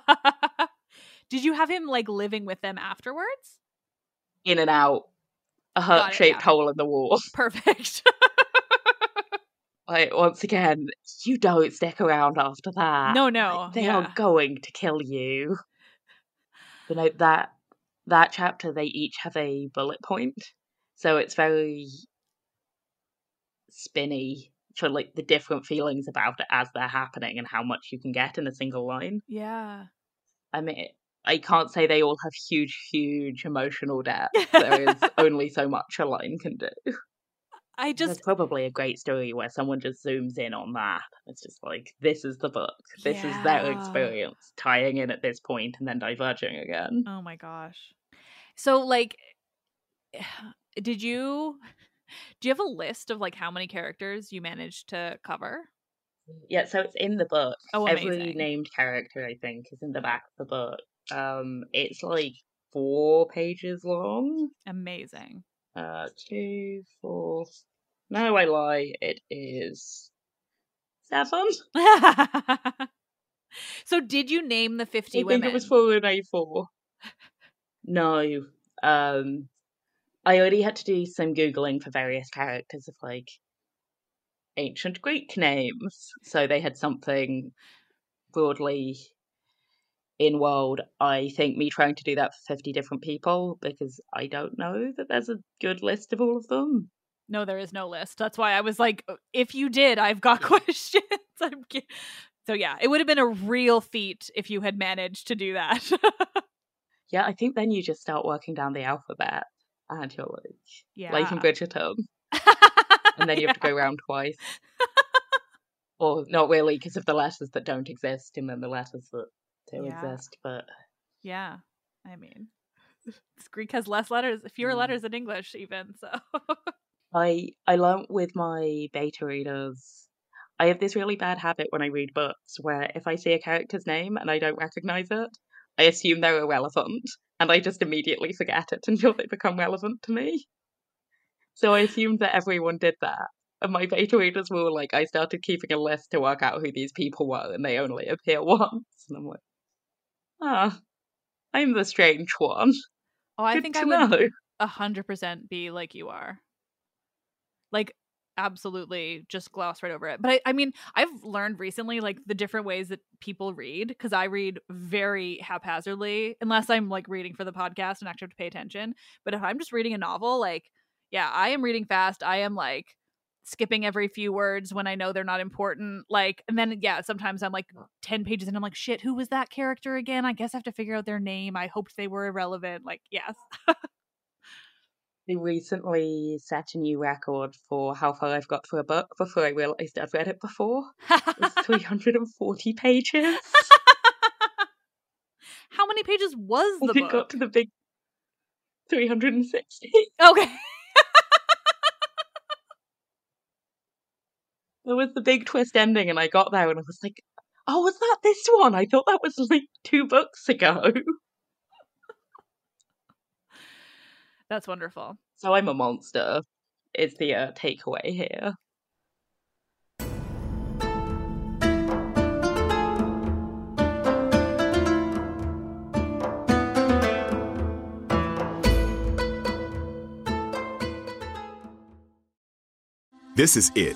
did you have him like living with them afterwards? In and out. A heart shaped yeah. hole in the wall. Perfect. Like, once again, you don't stick around after that. no, Like, no. they yeah. are going to kill you. But no, that that chapter they each have a bullet point, so it's very spinny for like the different feelings about it as they're happening and how much you can get in a single line. Yeah. I mean, I can't say they all have huge, huge emotional depth. there is only so much a line can do. I There's just probably a great story where someone just zooms in on that. It's just like, this is the book. This is their experience, tying in at this point and then diverging again. Oh my gosh. So like eh, did you do you have a list of like how many characters you managed to cover? Yeah, so it's in the book. Oh, Every named character, I think, is in the back of the book. Um, it's like four pages long. Amazing. Uh, two, four. No, I lie. It is seven. so did you name the 50 I women? think it was four and a four. No. Um I already had to do some Googling for various characters of like ancient Greek names. So they had something broadly in world. I think me trying to do that for 50 different people because I don't know that there's a good list of all of them. No, there is no list. That's why I was like, "Uh, if you did, I've got questions. I'm so yeah, it would have been a real feat if you had managed to do that. Yeah, I think then you just start working down the alphabet and you're like, yeah. like in Bridgerton. and then you have to go round twice. or not really, because of the letters that don't exist, and then the letters that Yeah. exist. But Yeah, I mean, Greek has less letters, fewer Mm. letters than English, even. So I I learnt with my beta readers. I have this really bad habit when I read books where if I see a character's name and I don't recognize it, I assume they're irrelevant, and I just immediately forget it until they become relevant to me. So I assumed that everyone did that. And my beta readers were like, I started keeping a list to work out who these people were, and they only appear once. And I'm like, ah, I'm the strange one. oh, I Good think I would a hundred percent be like you are. Like absolutely just gloss right over it. But I, I mean, I've learned recently like the different ways that people read because I read very haphazardly unless I'm like reading for the podcast and actually have to pay attention. But if I'm just reading a novel, like yeah, I am reading fast. I am like skipping every few words when I know they're not important. Like, and then yeah, sometimes I'm like 10 pages and I'm like, shit, who was that character again? I guess I have to figure out their name. I hoped they were irrelevant. Like, yes. They recently set a new record for how far I've got through a book before I realised I've read it before. It was 340 pages. How many pages was the we book? got to the big 360. Okay. There was the big twist ending, and I got there and I was like, oh, was that this one? I thought that was like two books ago. That's wonderful. So I'm a monster, is the uh, takeaway here. This is it.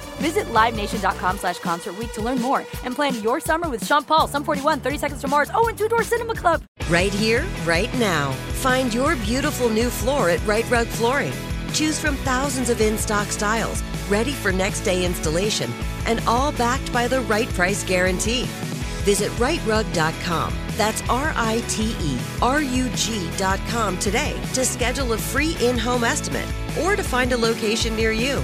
Visit LiveNation.com slash Concert to learn more and plan your summer with Sean Paul, Sum 41, 30 Seconds to Mars, oh, and Two Door Cinema Club. Right here, right now. Find your beautiful new floor at Rite Rug Flooring. Choose from thousands of in stock styles, ready for next day installation, and all backed by the right price guarantee. Visit riterug.com. That's R I T E R U G.com today to schedule a free in home estimate or to find a location near you.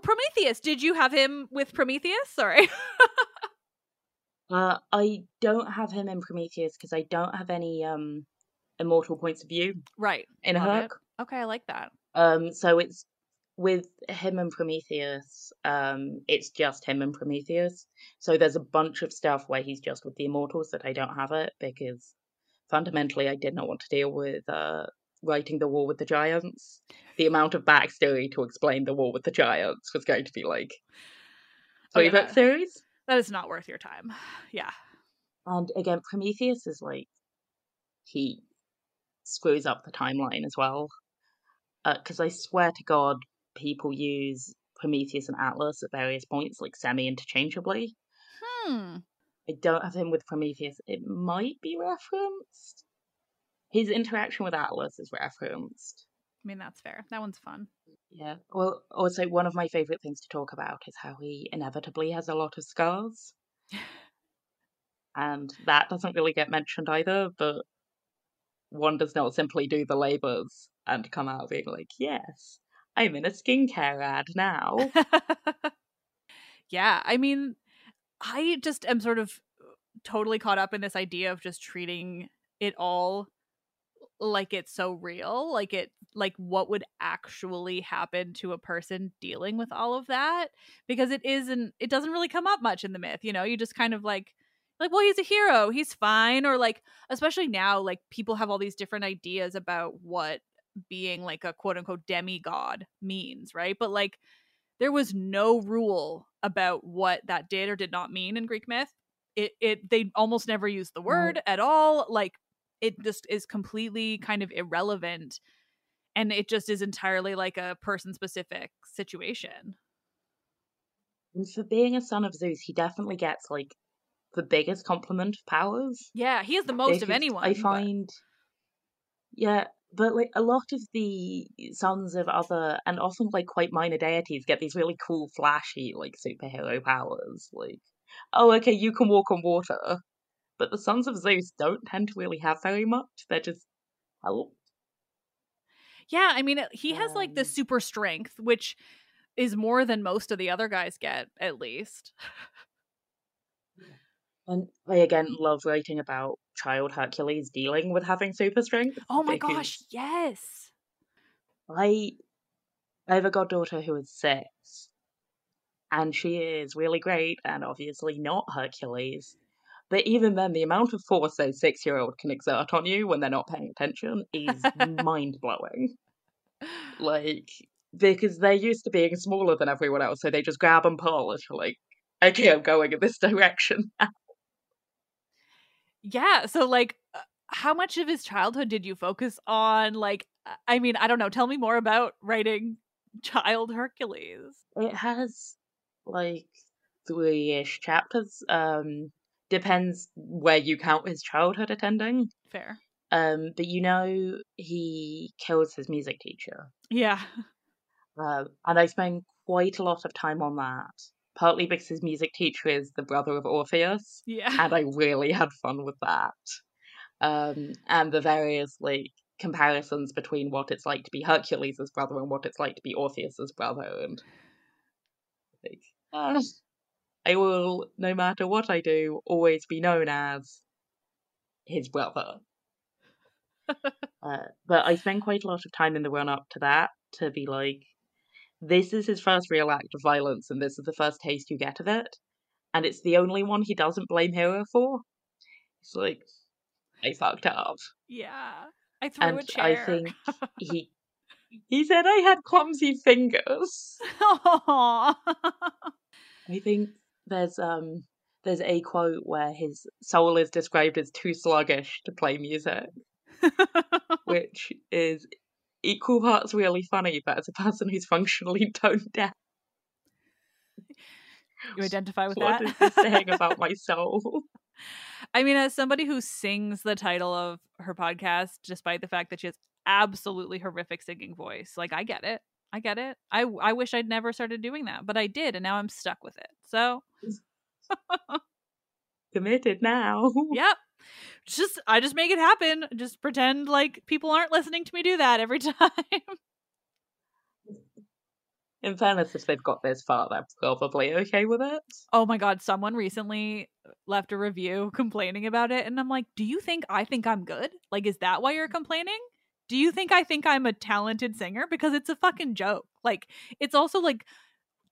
Prometheus. Did you have him with Prometheus? Sorry. Uh, I don't have him in Prometheus because I don't have any um immortal points of view right. in Love it. Hook. Okay, I like that. Um, so it's with him and Prometheus. Um, it's just him and Prometheus. So there's a bunch of stuff where he's just with the Immortals that I don't have it because fundamentally I did not want to deal with uh writing the War with the Giants. The amount of backstory to explain the War with the Giants was going to be like Oh, three yeah, book that- series. That is not worth your time. Yeah. And again, Prometheus is like he screws up the timeline as well. Because I swear to God, people use Prometheus and Atlas at various points, like semi interchangeably. Hmm. I don't have him with Prometheus. It might be referenced. His interaction with Atlas is referenced. I mean, that's fair. That one's fun. Yeah. Well, also, one of my favorite things to talk about is how he inevitably has a lot of scars. and that doesn't really get mentioned either, but one does not simply do the labors and come out being like, yes, I'm in a skincare ad now. yeah, I mean, I just am sort of totally caught up in this idea of just treating it all like it's so real, like it like what would actually happen to a person dealing with all of that because it isn't it doesn't really come up much in the myth, you know? You just kind of like like well he's a hero, he's fine or like especially now like people have all these different ideas about what being like a quote unquote demigod means, right? But like there was no rule about what that did or did not mean in Greek myth. It it they almost never used the word at all. Like it just is completely kind of irrelevant and it just is entirely like a person specific situation. and for being a son of Zeus, he definitely gets like the biggest complement of powers. Yeah, he has the most of anyone. I but- find, yeah, but like a lot of the sons of other and often like quite minor deities get these really cool flashy like superhero powers like oh okay you can walk on water but the sons of zeus don't tend to really have very much they're just help Yeah, I mean, he has like the Um, super strength, which is more than most of the other guys get, at least. and i again love writing about child hercules dealing with having super strength Oh my gosh, yes. i i have a goddaughter who is six and she is really great and obviously not hercules But even then, the amount of force those six year old can exert on you when they're not paying attention is mind blowing. Like, because they're used to being smaller than everyone else, so they just grab and pull you're like, okay, I'm going in this direction. Yeah, so like uh, how much of his childhood did you focus on like uh, I mean, I don't know, tell me more about writing child Hercules. It has like three ish chapters. Um, depends where you count his childhood attending. Fair. Um, but you know, he kills his music teacher. Yeah. Uh, and I spend quite a lot of time on that, partly because his music teacher is the brother of Orpheus, Yeah. and I really had fun with that. Um, and the various like comparisons between what it's like to be Hercules' brother and what it's like to be Orpheus's brother, and like, uh, I will, no matter what I do, always be known as his brother. Uh, but I spend quite a lot of time in the run up to that to be like, this is his first real act of violence, and this is the first taste you get of it. And it's the only one he doesn't blame Hera for. It's like, I fucked up. Yeah. I threw a chair. I think he he said I had clumsy fingers. Aw. I think there's um there's a quote where his soul is described as too sluggish to play music, which is equal parts really funny, but as a person who's functionally tone deaf, you identify with what that? is this saying about my soul? I mean, as somebody who sings the title of her podcast, despite the fact that she has absolutely horrific singing voice, like I get it. I get it. I I wish I'd never started doing that, but I did, and now I'm stuck with it. So, Committed now. yep. Just I just make it happen. Just pretend like people aren't listening to me do that every time. In fairness, if they've got this far, they're probably okay with it. oh my god, someone recently left a review complaining about it, and I'm like, "Do you think I think I'm good? Like, is that why you're complaining?" Do you think I think I'm a talented singer? Because it's a fucking joke. Like, it's also like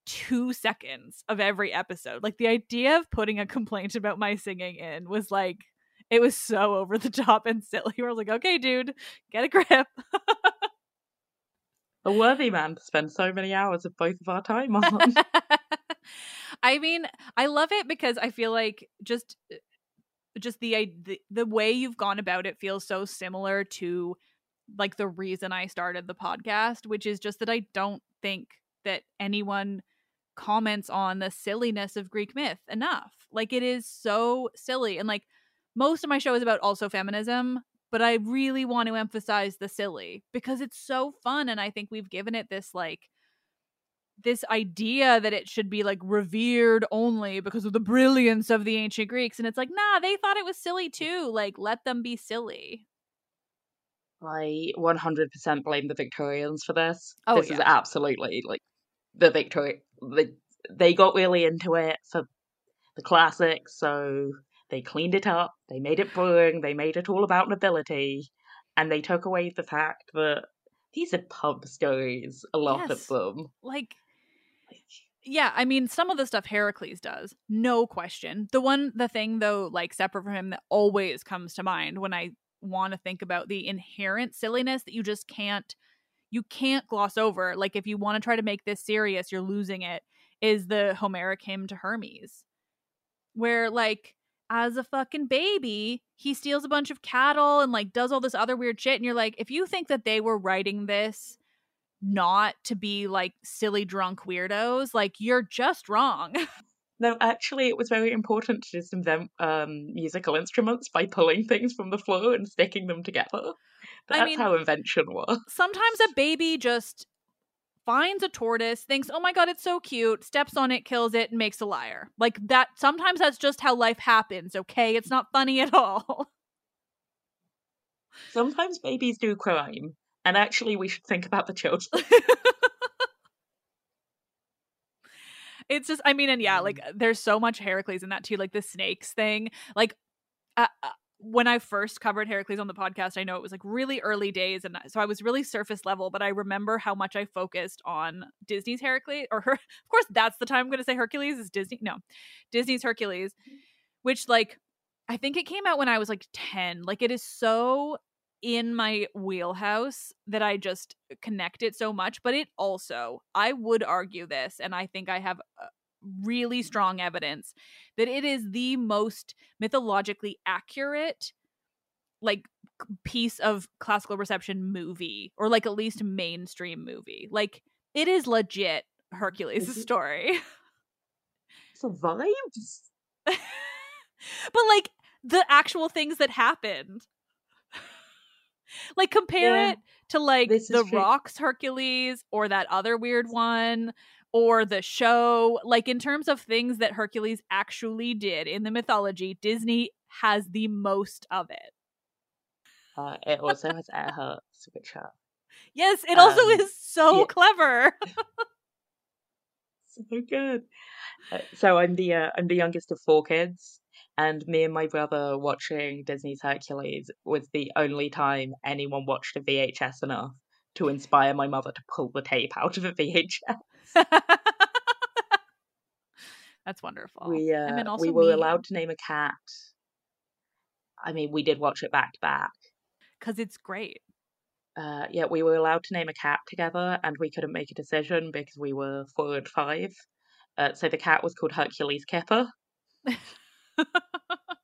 two seconds of every episode. Like, the idea of putting a complaint about my singing in was like, it was so over the top and silly. Was like, okay, dude, get a grip. A worthy man to spend so many hours of both of our time on. I mean, I love it because I feel like just uh, just the, the the way you've gone about it feels so similar to like the reason I started the podcast, which is just that I don't think that anyone comments on the silliness of Greek myth enough. Like it is so silly and like most of my show is about also feminism, but I really want to emphasize the silly because it's so fun and I think we've given it this like this idea that it should be like revered only because of the brilliance of the ancient Greeks and it's like nah they thought it was silly mm. too like let them be silly I 100% blame the Victorians for this. Oh, this is absolutely like the Victoria. The, they got really into it for the classics, so they cleaned it up, they made it boring, they made it all about nobility, and they took away the fact that these are pub stories, a lot Yes. of them. like yeah i mean some of the stuff heracles does no question the one the thing though like separate from him that always comes to mind when i want to think about the inherent silliness that you just can't you can't gloss over like if you want to try to make this serious you're losing it is the homeric hymn to hermes. Where like as a fucking baby he steals a bunch of cattle and like does all this other weird shit and you're like if you think that they were writing this not to be like silly drunk weirdos like you're just wrong No, actually, it was very important to just invent um, musical instruments by pulling things from the floor and sticking them together. That's I mean, how invention works. sometimes a baby just finds a tortoise, thinks, "Oh my god, it's so cute," steps on it, kills it, and makes a lyre. Like that. Sometimes that's just how life happens. Okay, it's not funny at all. Sometimes babies do crime, and actually, we should think about the children. it's just, I mean, and yeah, like Mm. there's so much Heracles in that too, like the snakes thing. Like, uh, uh, when I first covered Heracles on the podcast, I know it was like really early days, and so I was really surface level. But I remember how much I focused on Disney's Heracles, or her. Of course, that's the time I'm going to say Hercules is Disney. No, Disney's Hercules, which like I think it came out when I was like ten. Like it is so in my wheelhouse that I just connect it so much. But it also, I would argue this, and I think I have really strong evidence that it is the most mythologically accurate like piece of classical reception movie or like at least mainstream movie like it is legit hercules' story Survives. but like the actual things that happened like compare Yeah, it to like this the true. Rock's hercules or that other weird one or the show like in terms of things that hercules actually did in the mythology disney has the most of it Uh, it also has Air Hercs, which are yes it also Um, is so yeah. clever so good. Uh, so I'm the uh, I'm the youngest of four kids, and me and my brother watching Disney's Hercules was the only time anyone watched a VHS enough to inspire my mother to pull the tape out of a VHS. that's wonderful we and uh, then also we were me, allowed to name a cat. I mean, we did watch it back to back. because it's great Uh, yeah, we were allowed to name a cat together, and we couldn't make a decision because we were four and five. Uh, so the cat was called Hercules Kipper.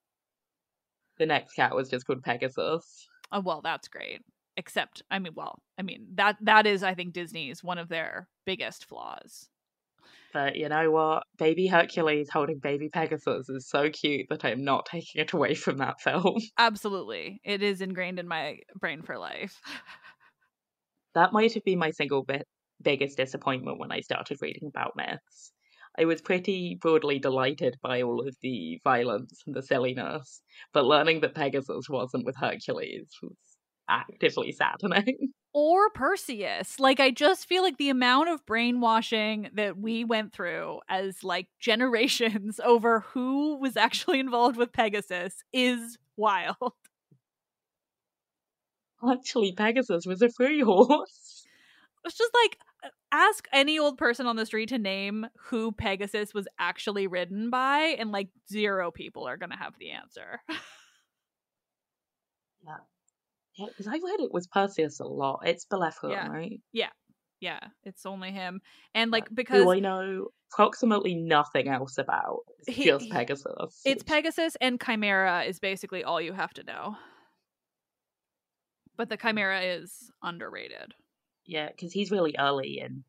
The next cat was just called Pegasus. Oh well, that's great. Except, I mean, well, I mean that that is, I think, Disney's one of their biggest flaws. But you know what? Baby Hercules holding baby Pegasus is so cute that I'm not taking it away from that film. Absolutely, it is ingrained in my brain for life. That might have been my single bit biggest disappointment when I started reading about myths. I was pretty broadly delighted by all of the violence and the silliness, but learning that Pegasus wasn't with Hercules was actively saddening. or Perseus. Like, I just feel like the amount of brainwashing that we went through as like generations over who was actually involved with Pegasus is wild. Actually, Pegasus was a free horse. It's just like ask any old person on the street to name who Pegasus was actually ridden by, and like zero people are gonna have the answer. Yeah. Yeah, because I read it was Perseus a lot. It's Bellerophon, Yeah. right? yeah, yeah, it's only him, and like because Who I know approximately nothing else about. It's He- just Pegasus. it's Pegasus and Chimera is basically all you have to know. But the Chimera is underrated. Yeah, because he's really early in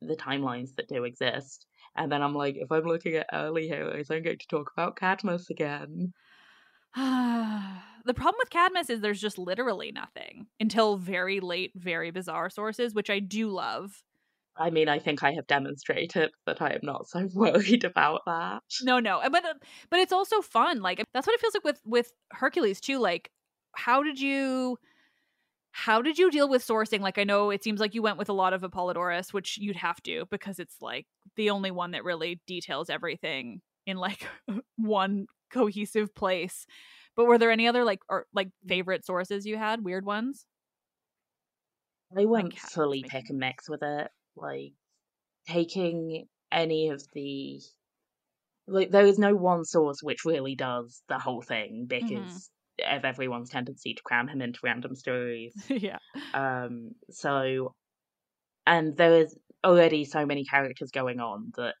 the timelines that do exist. And then I'm like, if I'm looking at early heroes, I'm going to talk about Cadmus again. the problem with Cadmus is there's just literally nothing until very late, very bizarre sources, which I do love. I mean, I think I have demonstrated that I am not so worried about that. No, no, but uh, but it's also fun. Like that's what it feels like with with Hercules too. Like, how did you? How did you deal with sourcing? Like, I know it seems like you went with a lot of Apollodorus, which you'd have to because it's like the only one that really details everything in like one cohesive place. But were there any other like or like mm. favorite sources you had? Weird ones? I went Cadmus fully makes pick and mix with it. Like, taking any of the. Like, there is no one source which really does the whole thing mm-hmm. because of everyone's tendency to cram him into random stories. yeah. Um, so, and there is already so many characters going on that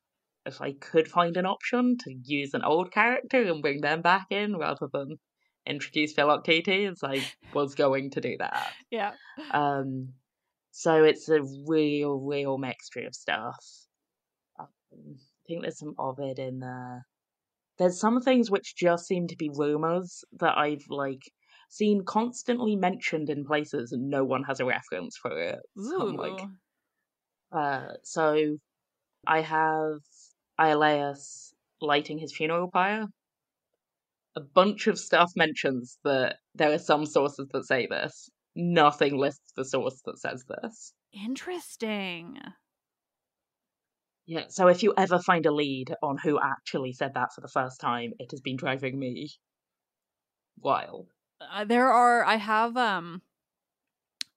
if I could find an option to use an old character and bring them back in rather than introduce Philoctetes, I was going to do that. Yeah. Um, so it's a real, real mixture of stuff. Um, I think there's some Ovid in there. There's some things which just seem to be rumors that I've like seen constantly mentioned in places and no one has a reference for it. So I'm like, uh, so I have Iolaus lighting his funeral pyre. A bunch of stuff mentions that there are some sources that say this. Nothing lists the source that says this. Interesting. Yeah, so if you ever find a lead on who actually said that for the first time, it has been driving me wild. Uh, there are I have um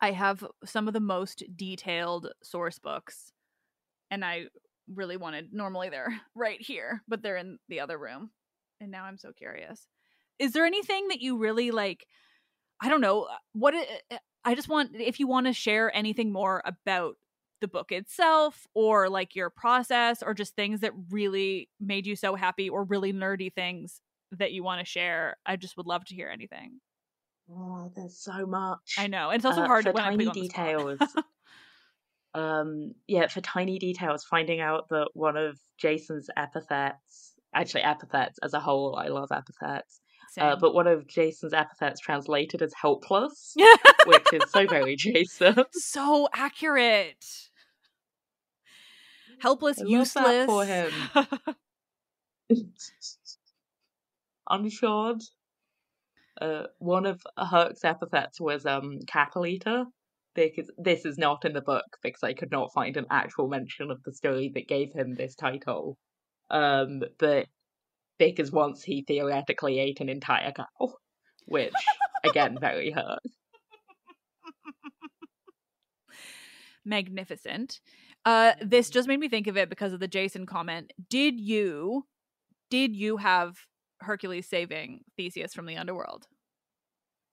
I have some of the most detailed source books and I really wanted normally they're right here, but they're in the other room. And now I'm so curious. Is there anything that you really like I don't know, uh, what it, uh, I just want if you want to share anything more about the book itself or like your process or just things that really made you so happy or really nerdy things that you want to share. I just would love to hear anything. Oh, there's so much. I know. And it's also Uh, hard for when tiny you on the spot. details. um, yeah, for tiny details, finding out that one of Jason's epithets, actually epithets as a whole, I love epithets, uh, but one of Jason's epithets translated as helpless, which is so very Jason. so accurate. Helpless, useless. for him. Unshod. Uh, one of Herc's epithets was um cattle eater. Because this is not in the book because I could not find an actual mention of the story that gave him this title. Um, but because once he theoretically ate an entire cow, which again very Herc. Magnificent. Uh, this just made me think of it because of the Jason comment. Did you, did you have Hercules saving Theseus from the underworld?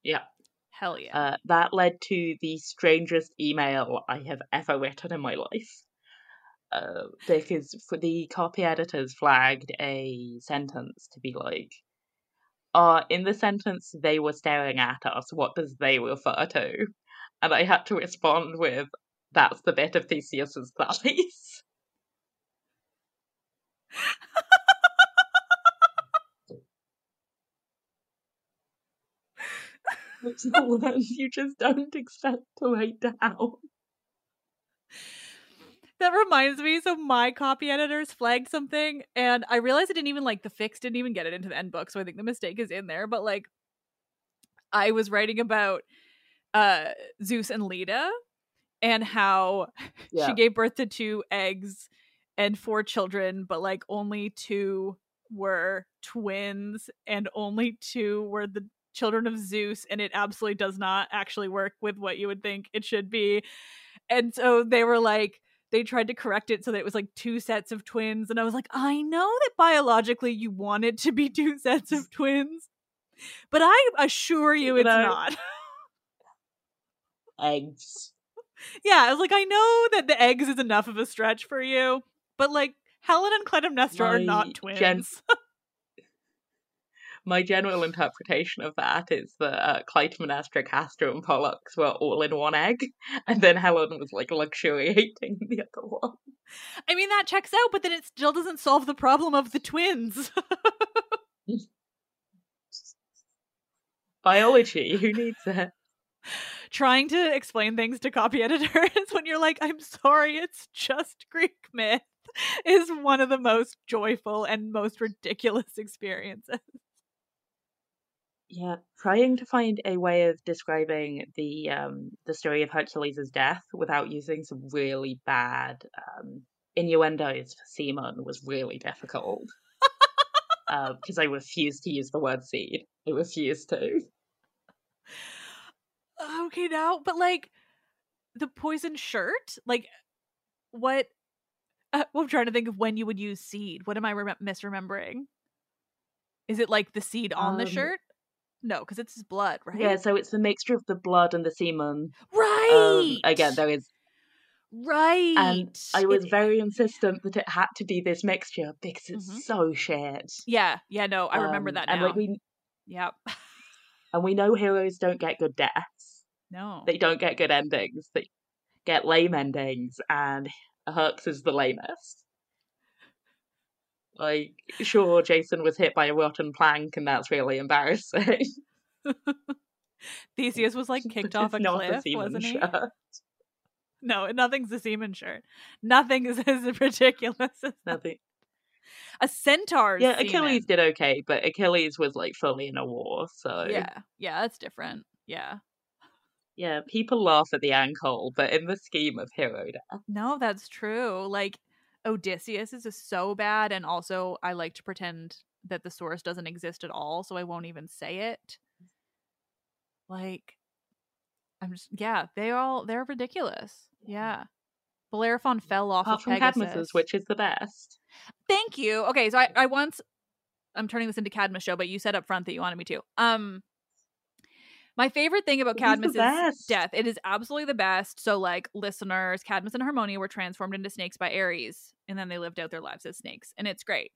Yeah. Hell yeah. Uh, that led to the strangest email I have ever written in my life. Uh, because for the copy editors flagged a sentence to be like, uh, in the sentence they were staring at us, what does they refer to? And I had to respond with, that's the bit of Theseus's thighs. Which words you just don't expect to write down. That reminds me. So my copy editors flagged something, and I realized it didn't even like the fix didn't even get it into the end book. So I think the mistake is in there. But like, I was writing about uh Zeus and Leda, and how Yeah. she gave birth to two eggs and four children, but like only two were twins, and only two were the children of Zeus, and it absolutely does not actually work with what you would think it should be. And so they were like, they tried to correct it so that it was like two sets of twins. And I was like, I know that biologically you want it to be two sets of twins, but I assure you it's No. not. Eggs. yeah, I was like, I know that the eggs is enough of a stretch for you, but like Helen and Clytemnestra are not twins. gen- My general interpretation of that is that uh, Clytemnestra, Castor, and Pollux were all in one egg, and then Helen was like luxuriating the other one. I mean, that checks out, but then it still doesn't solve the problem of the twins. Biology, who needs it? Trying to explain things to copy editors when you're like, I'm sorry, it's just Greek myth, is one of the most joyful and most ridiculous experiences. Yeah, trying to find a way of describing the um the story of Hercules' death without using some really bad um innuendos for semen was really difficult. because I refused to use the word seed. I refused to. Okay, now, but like the poison shirt, like what? Uh, well, I'm trying to think of when you would use seed. What am I rem- misremembering? Is it like the seed on the Um, shirt? No, because it's his blood, right? Yeah, so it's the mixture of the blood and the semen. right. Um, again, there is, right. and I was It- very insistent that it had to be this mixture because it's Mhm. so shared. Yeah, yeah, no, I remember Um, that And like we Yep. and we know heroes don't get good deaths. No. They don't get good endings. They get lame endings, and Herc's is the lamest. Like, sure, Jason was hit by a rotten plank, and that's really embarrassing. Theseus was like kicked off a cliff, semen wasn't he? shirt. No, nothing's a semen shirt. Nothing is as ridiculous as Nothing. a centaur. Yeah, Achilles did okay, but Achilles was like fully in a war, so Yeah, yeah, that's different. Yeah. yeah, people laugh at the ankle, but in the scheme of hero death, No, that's true. Like Odysseus is so bad, and also I like to pretend that the source doesn't exist at all, so I won't even say it. Like, I'm just yeah, they all they're ridiculous. Yeah, Bellerophon fell off apart of from Pegasus. Cadmus's, which is the best. Thank you. Okay, so I, I once I'm turning this into Cadmus show, but you said up front that you wanted me to. Um my favorite thing about the Cadmus's death, it is absolutely the best. So like listeners, Cadmus and Harmonia were transformed into snakes by Ares, and then they lived out their lives as snakes, and it's great.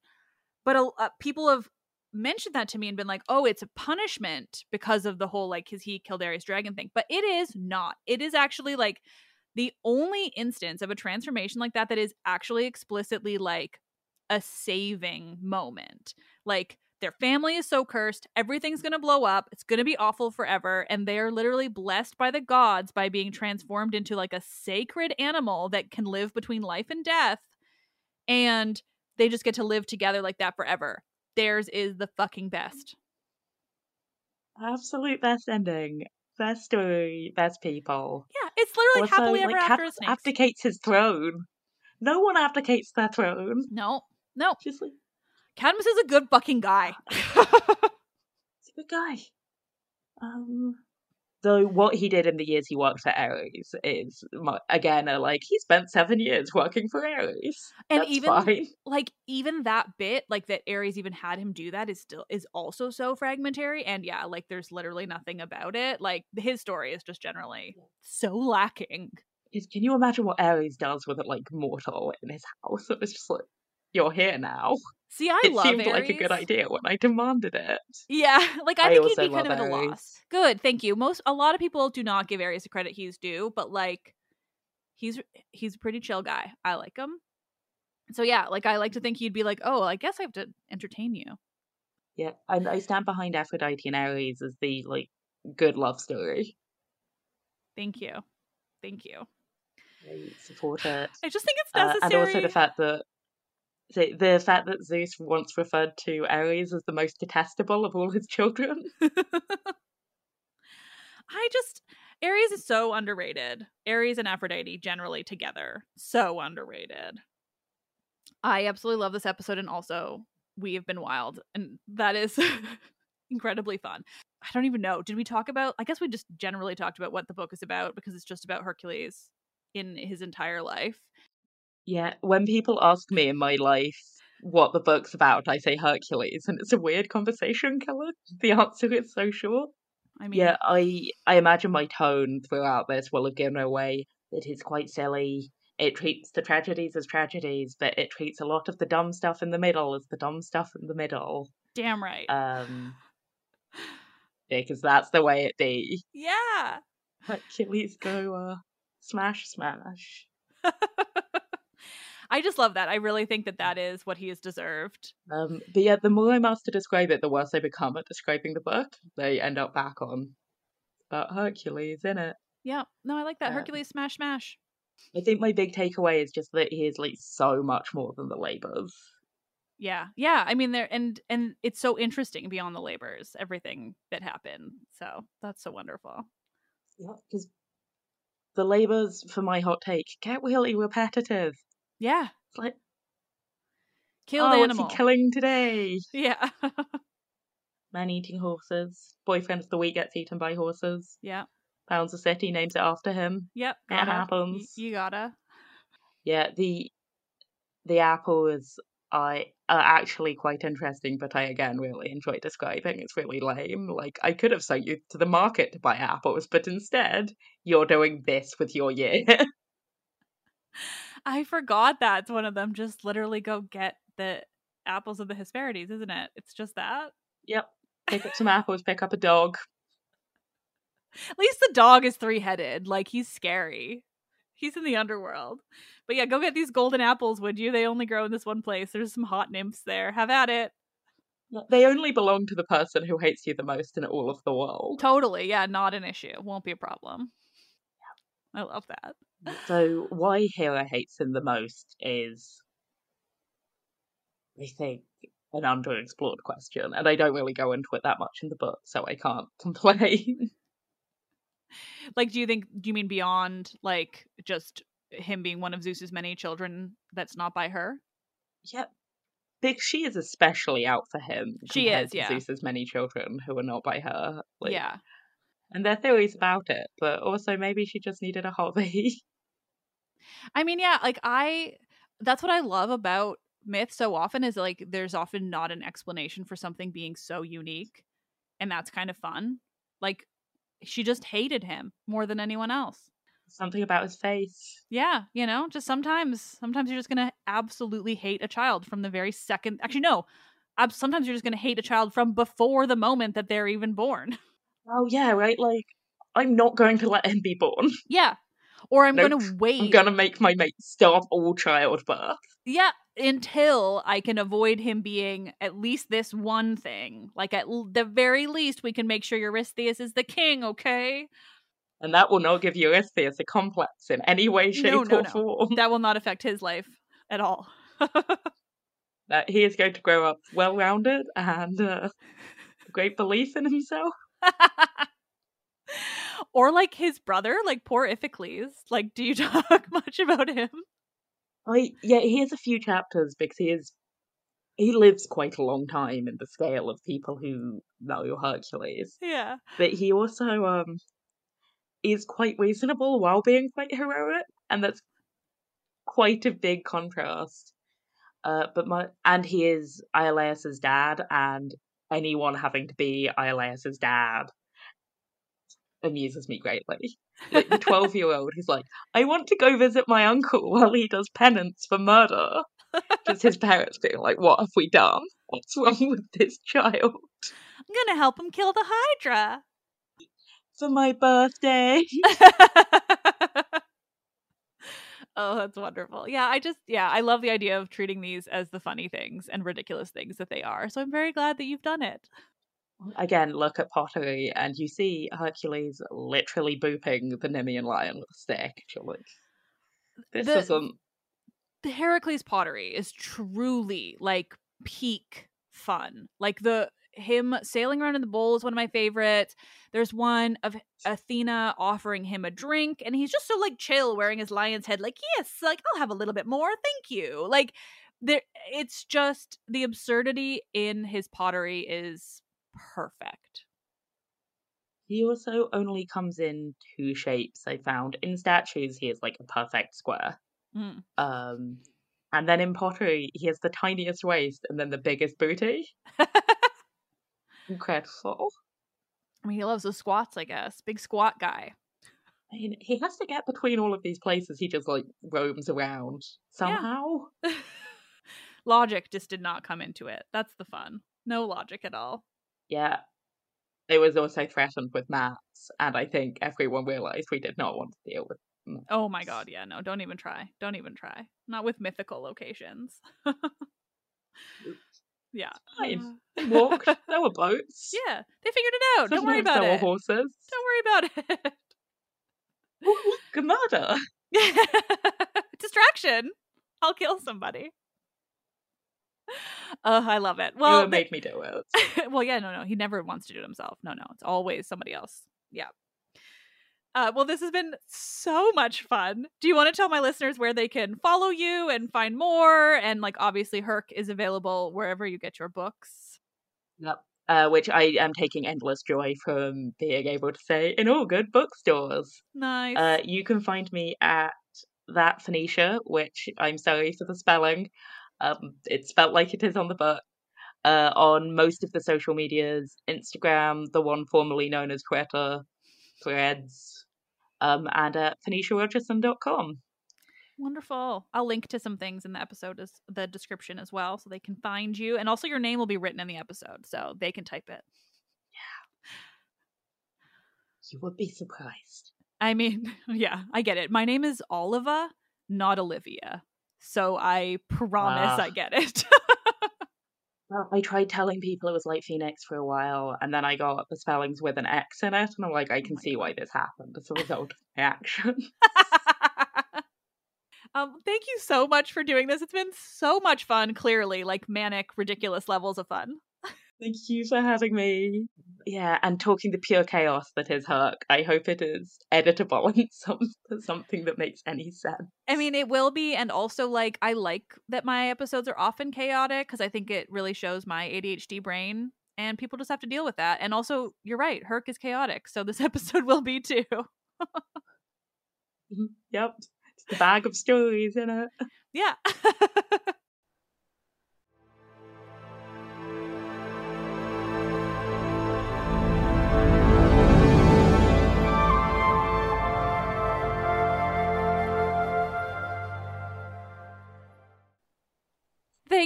But a, uh, people have mentioned that to me and been like, "Oh, it's a punishment because of the whole like cuz he killed Ares dragon thing." But it is not. It is actually like the only instance of a transformation like that that is actually explicitly like a saving moment. Like their family is so cursed, everything's going to blow up, it's going to be awful forever, and they're literally blessed by the gods by being transformed into like a sacred animal that can live between life and death. And they just get to live together like that forever. Theirs is the fucking best. Absolute best ending, best story, best people. Yeah, it's literally Also, happily ever like, after Cadmus a snake. abdicates his throne. No one abdicates their throne. no, no. Just like Cadmus is a good fucking guy. he's a good guy. Um, though what he did in the years he worked for Ares is again a, like he spent seven years working for Ares. And That's even fine. like even that bit like that Ares even had him do that is still is also so fragmentary and yeah like there's literally nothing about it like his story is just generally so lacking Can you imagine what Ares does with a like mortal in his house? It was just like you're here now. see i it love seemed Ares. like a good idea when I demanded it. yeah like i, I think he'd be kind of at a loss good thank you most a lot of people do not give Ares the credit he's due but like he's he's a pretty chill guy i like him so yeah like i like to think he'd be like oh i guess i have to entertain you Yeah, and I stand behind Aphrodite and Ares as the like good love story. thank you thank you I support it. i just think it's Uh, necessary and also the fact that the, fact that Zeus once referred to Ares as the most detestable of all his children. I just Ares is so underrated. Ares and Aphrodite generally together, so underrated. I absolutely love this episode and also we have been wild and that is incredibly fun. I don't even know. Did we talk about I guess we just generally talked about what the book is about because it's just about Hercules in his entire life. Yeah, when people ask me in my life what the book's about, I say Hercules, and it's a weird conversation killer. The answer is so short. I mean Yeah, I I imagine my tone throughout this will have given away that it's quite silly. It treats the tragedies as tragedies, but it treats a lot of the dumb stuff in the middle as the dumb stuff in the middle. damn right. Um, because that's the way it be. yeah. Hercules go uh, smash smash. I just love that. I really think that that is what he has deserved. Um, but yeah, the more I'm asked to describe it, the worse I become at describing the book. They end up back on about Hercules in it. Yeah. No, I like that. Um, Hercules smash smash. I think my big takeaway is just that he is like so much more than the labors. Yeah. Yeah. I mean there and and it's so interesting beyond the labors, everything that happened. So that's so wonderful. Yeah, because the labors, for my hot take, get really repetitive. Yeah. It's like, Killed oh, animal. what's he killing today? yeah. Man eating horses. Boyfriend of the week gets eaten by horses. yeah. Pounds a city names it after him. Yep. It gotta. Happens. you gotta. Yeah, the the apple is I are actually quite interesting, but I again really enjoy describing. It's really lame. Like I could have sent you to the market to buy apples, but instead you're doing this with your year. I forgot that's one of them. Just literally go get the apples of the Hesperides, isn't it? It's just that. yep. Pick up some apples, pick up a dog. At least the dog is three headed. Like he's scary. He's in the underworld. But yeah, go get these golden apples, would you? They only grow in this one place. There's some hot nymphs there. Have at it. They only belong to the person who hates you the most in all of the world. Totally. Yeah, not an issue. Won't be a problem. I love that. So why Hera hates him the most is, I think, an underexplored question, and I don't really go into it that much in the book, so I can't complain. Like, do you think? Do you mean beyond like just him being one of Zeus's many children that's not by her? Yep. Big she is especially out for him. She is, yeah. Zeus's many children who are not by her. Like, yeah. And there are theories about it, but also maybe she just needed a hobby. I mean, yeah, like I that's what I love about myth so often is like there's often not an explanation for something being so unique and that's kind of fun. Like she just hated him more than anyone else. Something about his face. Yeah, you know, just sometimes sometimes you're just going to absolutely hate a child from the very second Actually no. Sometimes you're just going to hate a child from before the moment that they're even born. Oh yeah, right. Like I'm not going to let him be born. yeah. Or I'm Nope. going to wait. I'm gonna make my mate stop all childbirth. Yeah, until I can avoid him being at least this one thing. Like at l- the very least, we can make sure Eurystheus is the king. Okay, And that will not give Eurystheus a complex in any way, shape, No, no, or no. form. that will not affect his life at all. That he is going to grow up well rounded and uh, great belief in himself. or like his brother, like poor Iphicles. Like, do you talk much about him? I yeah, he has a few chapters because he is he lives quite a long time in the scale of people who know Hercules. Yeah. But he also um is quite reasonable while being quite heroic, and that's quite a big contrast. Uh, but my and he is Iolaus's dad, and anyone having to be Iolaus's dad amuses me greatly. Like the twelve-year-old who's like, "I want to go visit my uncle while he does penance for murder." Just his parents being like, "What have we done? What's wrong with this child?" I'm gonna help him kill the Hydra. For my birthday. oh, that's wonderful. Yeah, I just yeah, I love the idea of treating these as the funny things and ridiculous things that they are. So I'm very glad that you've done it. Again, look at pottery, and you see Hercules literally booping the Nemean lion with a stick. You're like, this The- isn't. The um Heracles pottery is truly like peak fun. Like the him sailing around in the bowl is one of my favorites. There's one of Athena offering him a drink, and he's just so like chill, wearing his lion's head, like, yes, like I'll have a little bit more, thank you. Like there it's just the absurdity in his pottery is perfect. He also only comes in two shapes. I found in statues he is like a perfect square. Mm. Um, and then in pottery he has the tiniest waist and then the biggest booty. Incredible. I mean, he loves the squats, I guess. Big squat guy. I mean, he has to get between all of these places. He just like roams around somehow. Logic just did not come into it. That's the fun. No logic at all. Yeah. It was also threatened with maps, and I think everyone realised we did not want to deal with. Oh my god, yeah, no, don't even try. Don't even try. Not with mythical locations. yeah. Fine. They walked. there were boats. yeah, they figured it out. Don't worry about there it. were horses. Don't worry about it. Look, murder. Distraction. I'll kill somebody. Oh, I love it. Well, Well, you made me do it. well, yeah, no, no. He never wants to do it himself. No, no. It's always somebody else. Yeah. Uh, well, this has been so much fun. Do you want to tell my listeners where they can follow you and find more? And like, obviously, Herc is available wherever you get your books. Yep. Uh, which I am taking endless joy from being able to say in all good bookstores. Nice. Uh, you can find me at that Phoenicia, which I'm sorry for the spelling. Um, it's spelled like it is on the book. Uh, on most of the social medias, Instagram, the one formerly known as Twitter, Threads, um, and at PhoeniciaRogerson.com. Wonderful. I'll link to some things in the episode as the description as well, so they can find you. And also, your name will be written in the episode, so they can type it. Yeah. You would be surprised. I mean, yeah, I get it. My name is Oliva, not Olivia. So I promise Ah. I get it. Well, I tried telling people it was like Phoenix for a while, and then I got the spellings with an X in it, and I'm like, I can see why this happened as a result of my action. um, thank you so much for doing this. It's been so much fun, clearly, like manic, ridiculous levels of fun. Thank you for having me. Yeah, and talking the pure chaos that is Herc. I hope it is editable and some, something that makes any sense. I mean, it will be, and also like I like that my episodes are often chaotic because I think it really shows my ADHD brain, and people just have to deal with that. And also, you're right, Herc is chaotic, so this episode will be too. Mm-hmm. yep, it's the bag of stories in it. Yeah.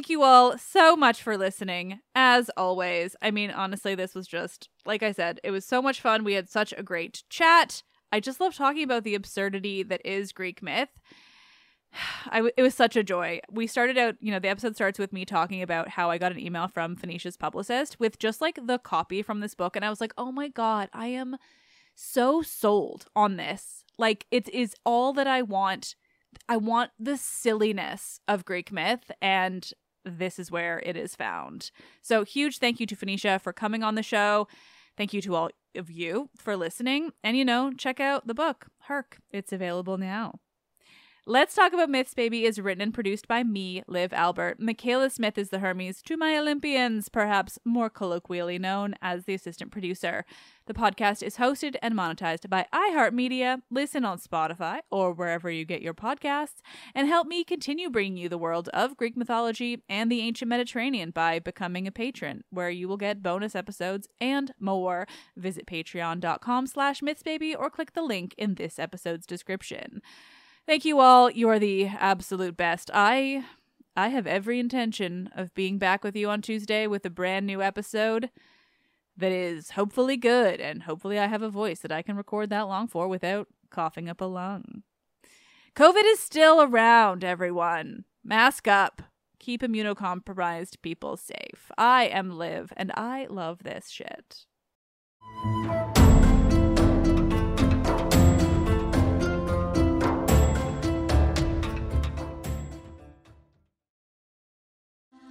Thank you all so much for listening. As always, I mean, honestly, this was just, like I said, it was so much fun. We had such a great chat. I just love talking about the absurdity that is Greek myth. I w- it was such a joy. We started out, you know, the episode starts with me talking about how I got an email from Phoenicia's publicist with just like the copy from this book. And I was like, oh my God, I am so sold on this. Like, it is all that I want I want the silliness of Greek myth, and this is where it is found. So, huge thank you to Phoenicia for coming on the show. Thank you to all of you for listening. And, you know, check out the book, Herc. It's available now. Let's Talk About Myths Baby is written and produced by me, Liv Albert. Michaela Smith is the Hermes to my Olympians, perhaps more colloquially known as the assistant producer. The podcast is hosted and monetized by iHeartMedia. Listen on Spotify or wherever you get your podcasts, and help me continue bringing you the world of Greek mythology and the ancient Mediterranean by becoming a patron, where you will get bonus episodes and more. Visit patreon.com slash mythsbaby or click the link in this episode's description. Thank you all. You are the absolute best. I I have every intention of being back with you on Tuesday with a brand new episode that is hopefully good and hopefully I have a voice that I can record that long for without coughing up a lung. COVID is still around, everyone. Mask up. Keep immunocompromised people safe. I am Liv and I love this shit.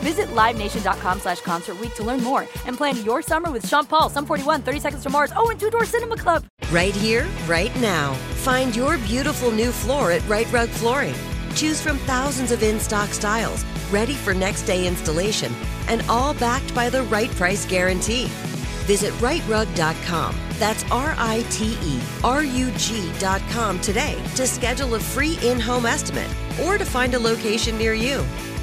Visit LiveNation.com slash Concert to learn more and plan your summer with Sean Paul, Sum 41, 30 Seconds to Mars, oh, and Two Door Cinema Club. Right here, right now. Find your beautiful new floor at Rite Rug Flooring. Choose from thousands of in stock styles, ready for next day installation, and all backed by the right price guarantee. Visit riterug.com. That's R I T E R U G.com today to schedule a free in home estimate or to find a location near you.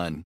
done.